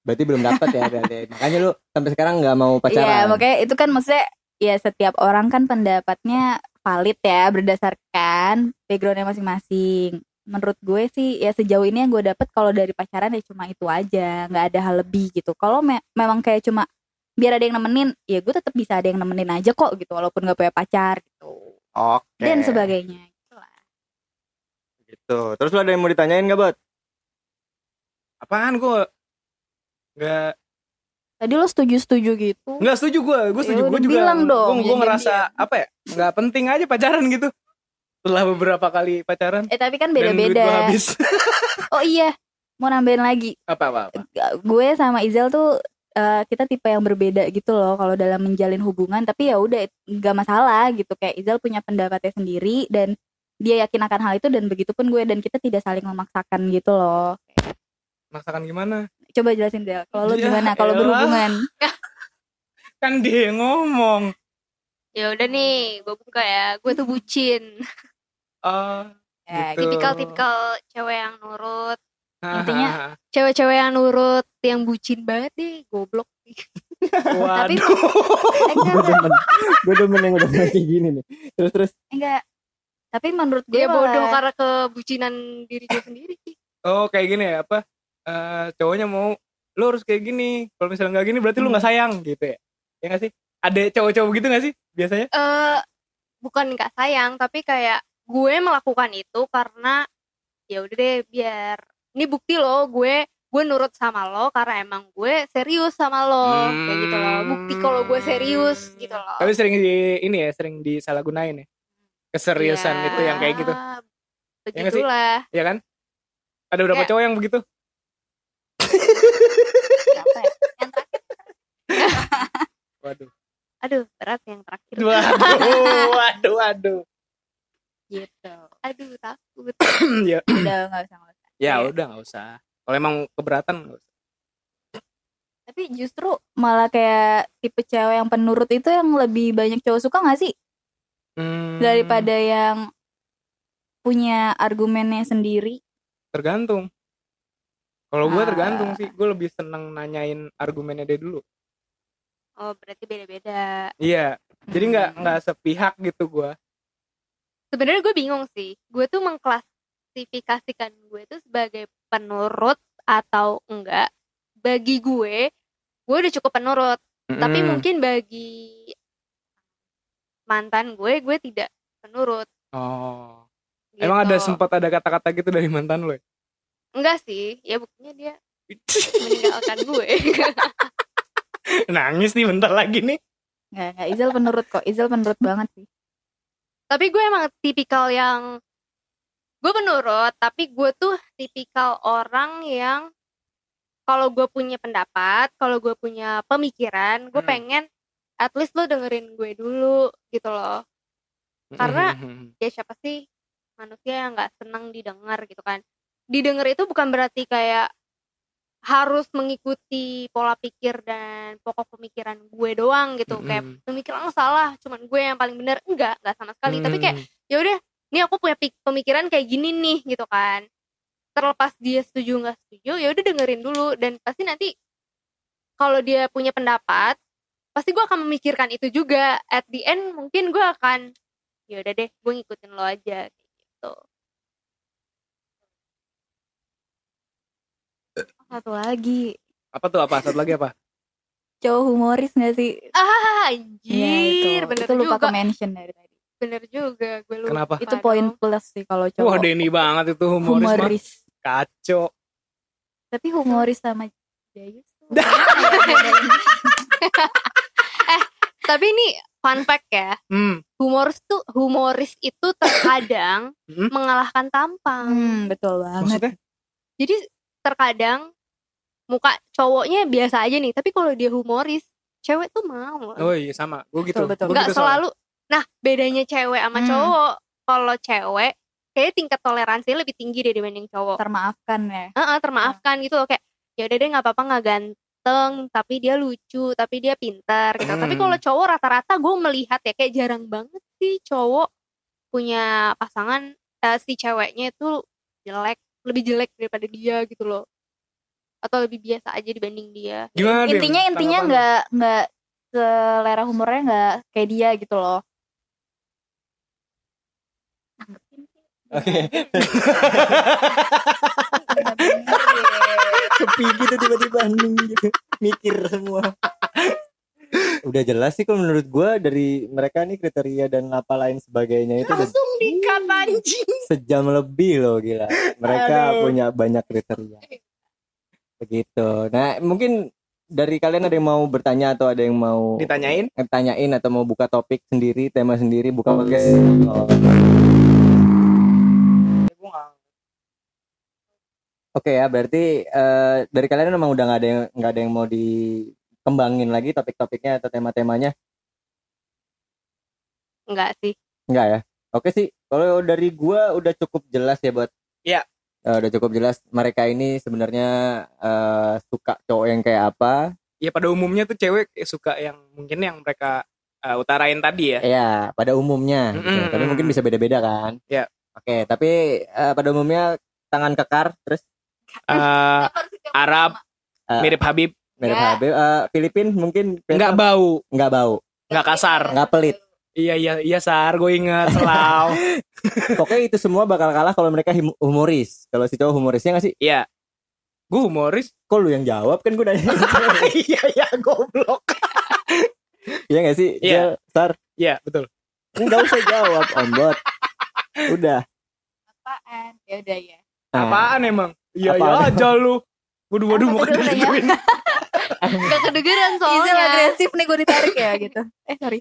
berarti belum dapat ya berarti makanya lu sampai sekarang nggak mau Iya, pacaran makanya itu kan maksudnya ya setiap orang kan pendapatnya valid ya berdasarkan backgroundnya masing-masing. Menurut gue sih ya sejauh ini yang gue dapet kalau dari pacaran ya cuma itu aja, nggak ada hal lebih gitu. Kalau me- memang kayak cuma biar ada yang nemenin, ya gue tetap bisa ada yang nemenin aja kok gitu, walaupun gak punya pacar gitu. Oke. Dan sebagainya. Itulah. gitu. Terus lu ada yang mau ditanyain nggak bot? Apaan gue nggak. Tadi lo setuju-setuju gitu. nggak setuju gue gue Ya setuju gue udah juga bilang dong, gue jangan ngerasa apa ya nggak penting aja pacaran gitu setelah beberapa kali pacaran Eh tapi kan beda-beda. habis Oh iya, mau nambahin lagi. apa apa apa Gue sama Izel tuh eh, kita tipe yang berbeda gitu loh kalau dalam menjalin hubungan. Tapi ya udah nggak masalah gitu. Kayak Izel punya pendapatnya sendiri dan dia yakin akan hal itu dan begitupun gue dan kita tidak saling memaksakan gitu loh. masakan gimana Coba jelasin Del. Kalau lo Ya gimana? Kalau elah. berhubungan? kan dia yang ngomong ya udah nih gue buka ya gue tuh bucin ah Ya, Gitu. tipikal-tipikal cewek yang nurut. Intinya- cewek-cewek yang nurut yang bucin banget deh goblok waduh. Eh, gue enggak, demen. gue demen yang udah kayak gini nih. Terus terus? Enggak. Tapi menurut gue dia bodoh malah- karena kebucinan diri gue sendiri. Oh kayak gini ya apa Eh cowoknya mau lu harus kayak gini. Kalau misalnya nggak gini berarti lu nggak sayang gitu ya. Ya nggak sih? Ada cowok-cowok gitu nggak sih biasanya? Eh bukan nggak sayang tapi kayak gue melakukan itu karena ya udah deh biar ini bukti lo gue gue nurut sama lo karena emang gue serius sama lo kayak gitu loh. Bukti kalau gue serius gitu loh. Tapi sering di ini ya sering disalahgunain ya. Keseriusan Iya, itu yang kayak gitu. Sih? begitulah. Ya kan? Ada berapa Ya. cowok yang begitu? Ya? Yang terakhir? Waduh. Aduh berat yang terakhir. Waduh waduh waduh gitu. aduh takut ya Udah nggak usah nggak usah. ya Iya. udah nggak usah kalau emang keberatan nggak usah Tapi justru malah kayak tipe cewek yang penurut itu yang lebih banyak cowok suka gak sih? Hmm, Daripada yang punya argumennya sendiri. tergantung kalau gue Ah. tergantung sih gue lebih seneng nanyain argumennya dia dulu oh berarti beda-beda iya jadi nggak Hmm. nggak sepihak gitu gue sebenarnya gue bingung sih gue tuh mengklasifikasikan gue tuh sebagai penurut atau enggak bagi gue gue udah cukup penurut tapi Mm-mm. mungkin bagi mantan gue gue tidak penurut oh gitu. emang ada sempat ada kata-kata gitu dari mantan lo ya? enggak sih ya buktinya dia meninggalkan gue nangis nih bentar lagi nih Nggak, nggak. Izel penurut kok. Izel penurut banget sih. Tapi gue emang tipikal yang gue penurut tapi gue tuh tipikal orang yang kalau gue punya pendapat kalau gue punya pemikiran gue Hmm. pengen at least lo dengerin gue dulu gitu loh. Karena- ya siapa sih manusia yang nggak senang didengar gitu kan. Didengar itu bukan berarti kayak harus mengikuti pola pikir dan pokok pemikiran gue doang gitu. Kayak Mm-mm. pemikiran lo salah cuman gue yang paling bener. Enggak enggak sama sekali. Tapi kayak Hmm. ya udah ini aku punya pemikiran kayak gini nih gitu kan. Terlepas dia setuju nggak setuju ya udah dengerin dulu. Dan pasti nanti kalau dia punya pendapat pasti gue akan memikirkan itu juga. At the end mungkin gue akan ya udah deh gue ngikutin lo aja kayak gitu Satu lagi. apa tuh apa satu lagi apa Cowok humoris gak sih? ah Iya itu. anjir bener itu lupa juga ke mention dari tadi. bener juga gue lupa Kenapa? Itu poin plus sih kalau cowok. Wah Denny banget itu humoris, mah. humoris. Kacau. Tapi humoris sama Jayus tuh. tapi ini fun fact ya Hmm. humoris tuh humoris itu terkadang Hmm. mengalahkan tampang Hmm, betul banget. Maksudnya? jadi terkadang muka cowoknya biasa aja nih tapi kalau dia humoris cewek tuh mau Oh iya sama. Gue gitu. Betul, betul. Gua nggak gitu soalnya. selalu nah bedanya cewek sama Hmm. cowok kalau cewek kayaknya tingkat toleransi lebih tinggi deh dibanding cowok Termaafkan ya. Heeh, termaafkan gitu loh kayak ya udah deh nggak apa-apa nggak ganteng tapi dia lucu tapi dia pintar gitu tapi Hmm. kalau cowok rata-rata gue melihat ya kayak jarang banget sih cowok punya pasangan eh, si ceweknya itu jelek lebih jelek daripada dia gitu loh atau lebih biasa aja dibanding dia Gimana intinya intinya Tanggapan lu? nggak nggak selera humornya nggak kayak dia gitu loh. Oke. Deh. Sepi gitu tiba-tiba hening gitu. Mikir semua. Udah jelas sih kalau menurut gua dari mereka nih kriteria dan apa lain sebagainya itu udah langsung dikat anjing sejam lebih loh gila. Mereka Aduh. punya banyak kriteria. Begitu. Nah, mungkin dari kalian ada yang mau bertanya atau ada yang mau Ditanyain? eh, tanyain atau mau buka topik sendiri, tema sendiri, buka podcast. Oh. Oke ya, berarti eh, dari kalian memang udah nggak ada yang nggak ada yang mau dikembangin lagi topik-topiknya atau tema-temanya? enggak sih Enggak ya? Oke sih, kalau dari gua udah cukup jelas ya buat. Iya. Eh, udah cukup jelas mereka ini sebenarnya eh, suka cowok yang kayak apa. Ya pada umumnya tuh cewek suka yang mungkin yang mereka uh, utarain tadi ya. Ya, pada umumnya. gitu. Mm-mm. Tapi mungkin bisa beda-beda kan. Iya. Oke, tapi eh, pada umumnya tangan kekar, terus Eh, Arab Eh, mirip Habib, mirip Ya. Habib. Eh, Filipin mungkin nggak bau, nggak bau, nggak kasar. nggak pelit. Iya iya iya Sar, gue inget selalu. Pokoknya itu semua bakal kalah kalau mereka humoris. Kalau si cowok humorisnya nggak sih? Iya. Gue humoris. Kok lu yang jawab kan gue nanya. Iya iya goblok. Iya nggak sih? Iya. Jel, Sar, Iya betul. nggak usah jawab, Om Bot. Udah. Apaan? Ya udah ya. Nah, Apaan emang? Iya iya aja lu. Waduh waduh mau udah digituin. Gak kedengeran soalnya agresif nih gue ditarik ya gitu. Eh sorry.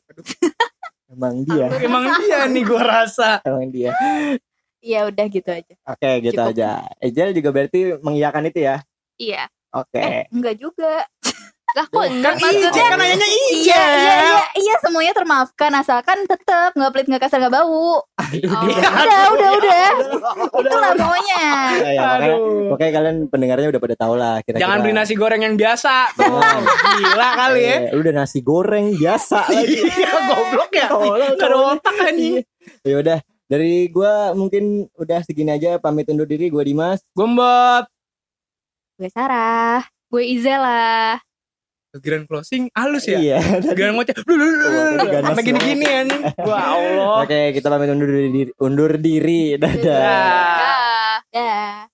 Emang dia, Emang dia nih gue rasa. emang dia. Ya udah gitu aja. Oke, gitu Cukup. aja. Ejel juga berarti mengiyakan itu ya. Iya Oke. Eh enggak juga. Lah kok Kan enggak Ije Maksudnya- kan nanyanya Iya iya iya iya semuanya termaafkan asalkan tetap nggak pelit nggak kasar nggak bau. Oh. Udah udah udah. Itulah maunya. Ya, ya, makanya, Aduh. makanya kalian pendengarnya udah pada tahu lah kira-kira. Jangan beli nasi goreng yang biasa. Jangan. Gila kali ya. Eh, udah nasi goreng biasa lagi. Iya goblok ya. Gak ada otak anjing. ya udah, dari gua mungkin udah segini aja pamit undur diri gua Dimas. Gombot. Gue Sarah. Gue Izela Grand closing halus ya. Iya. Grand ngoceh. Sampai gini-gini anjing. Wah Allah. Oke, kita pamit undur diri. Undur diri. Dadah. Ya. Dah. Dah.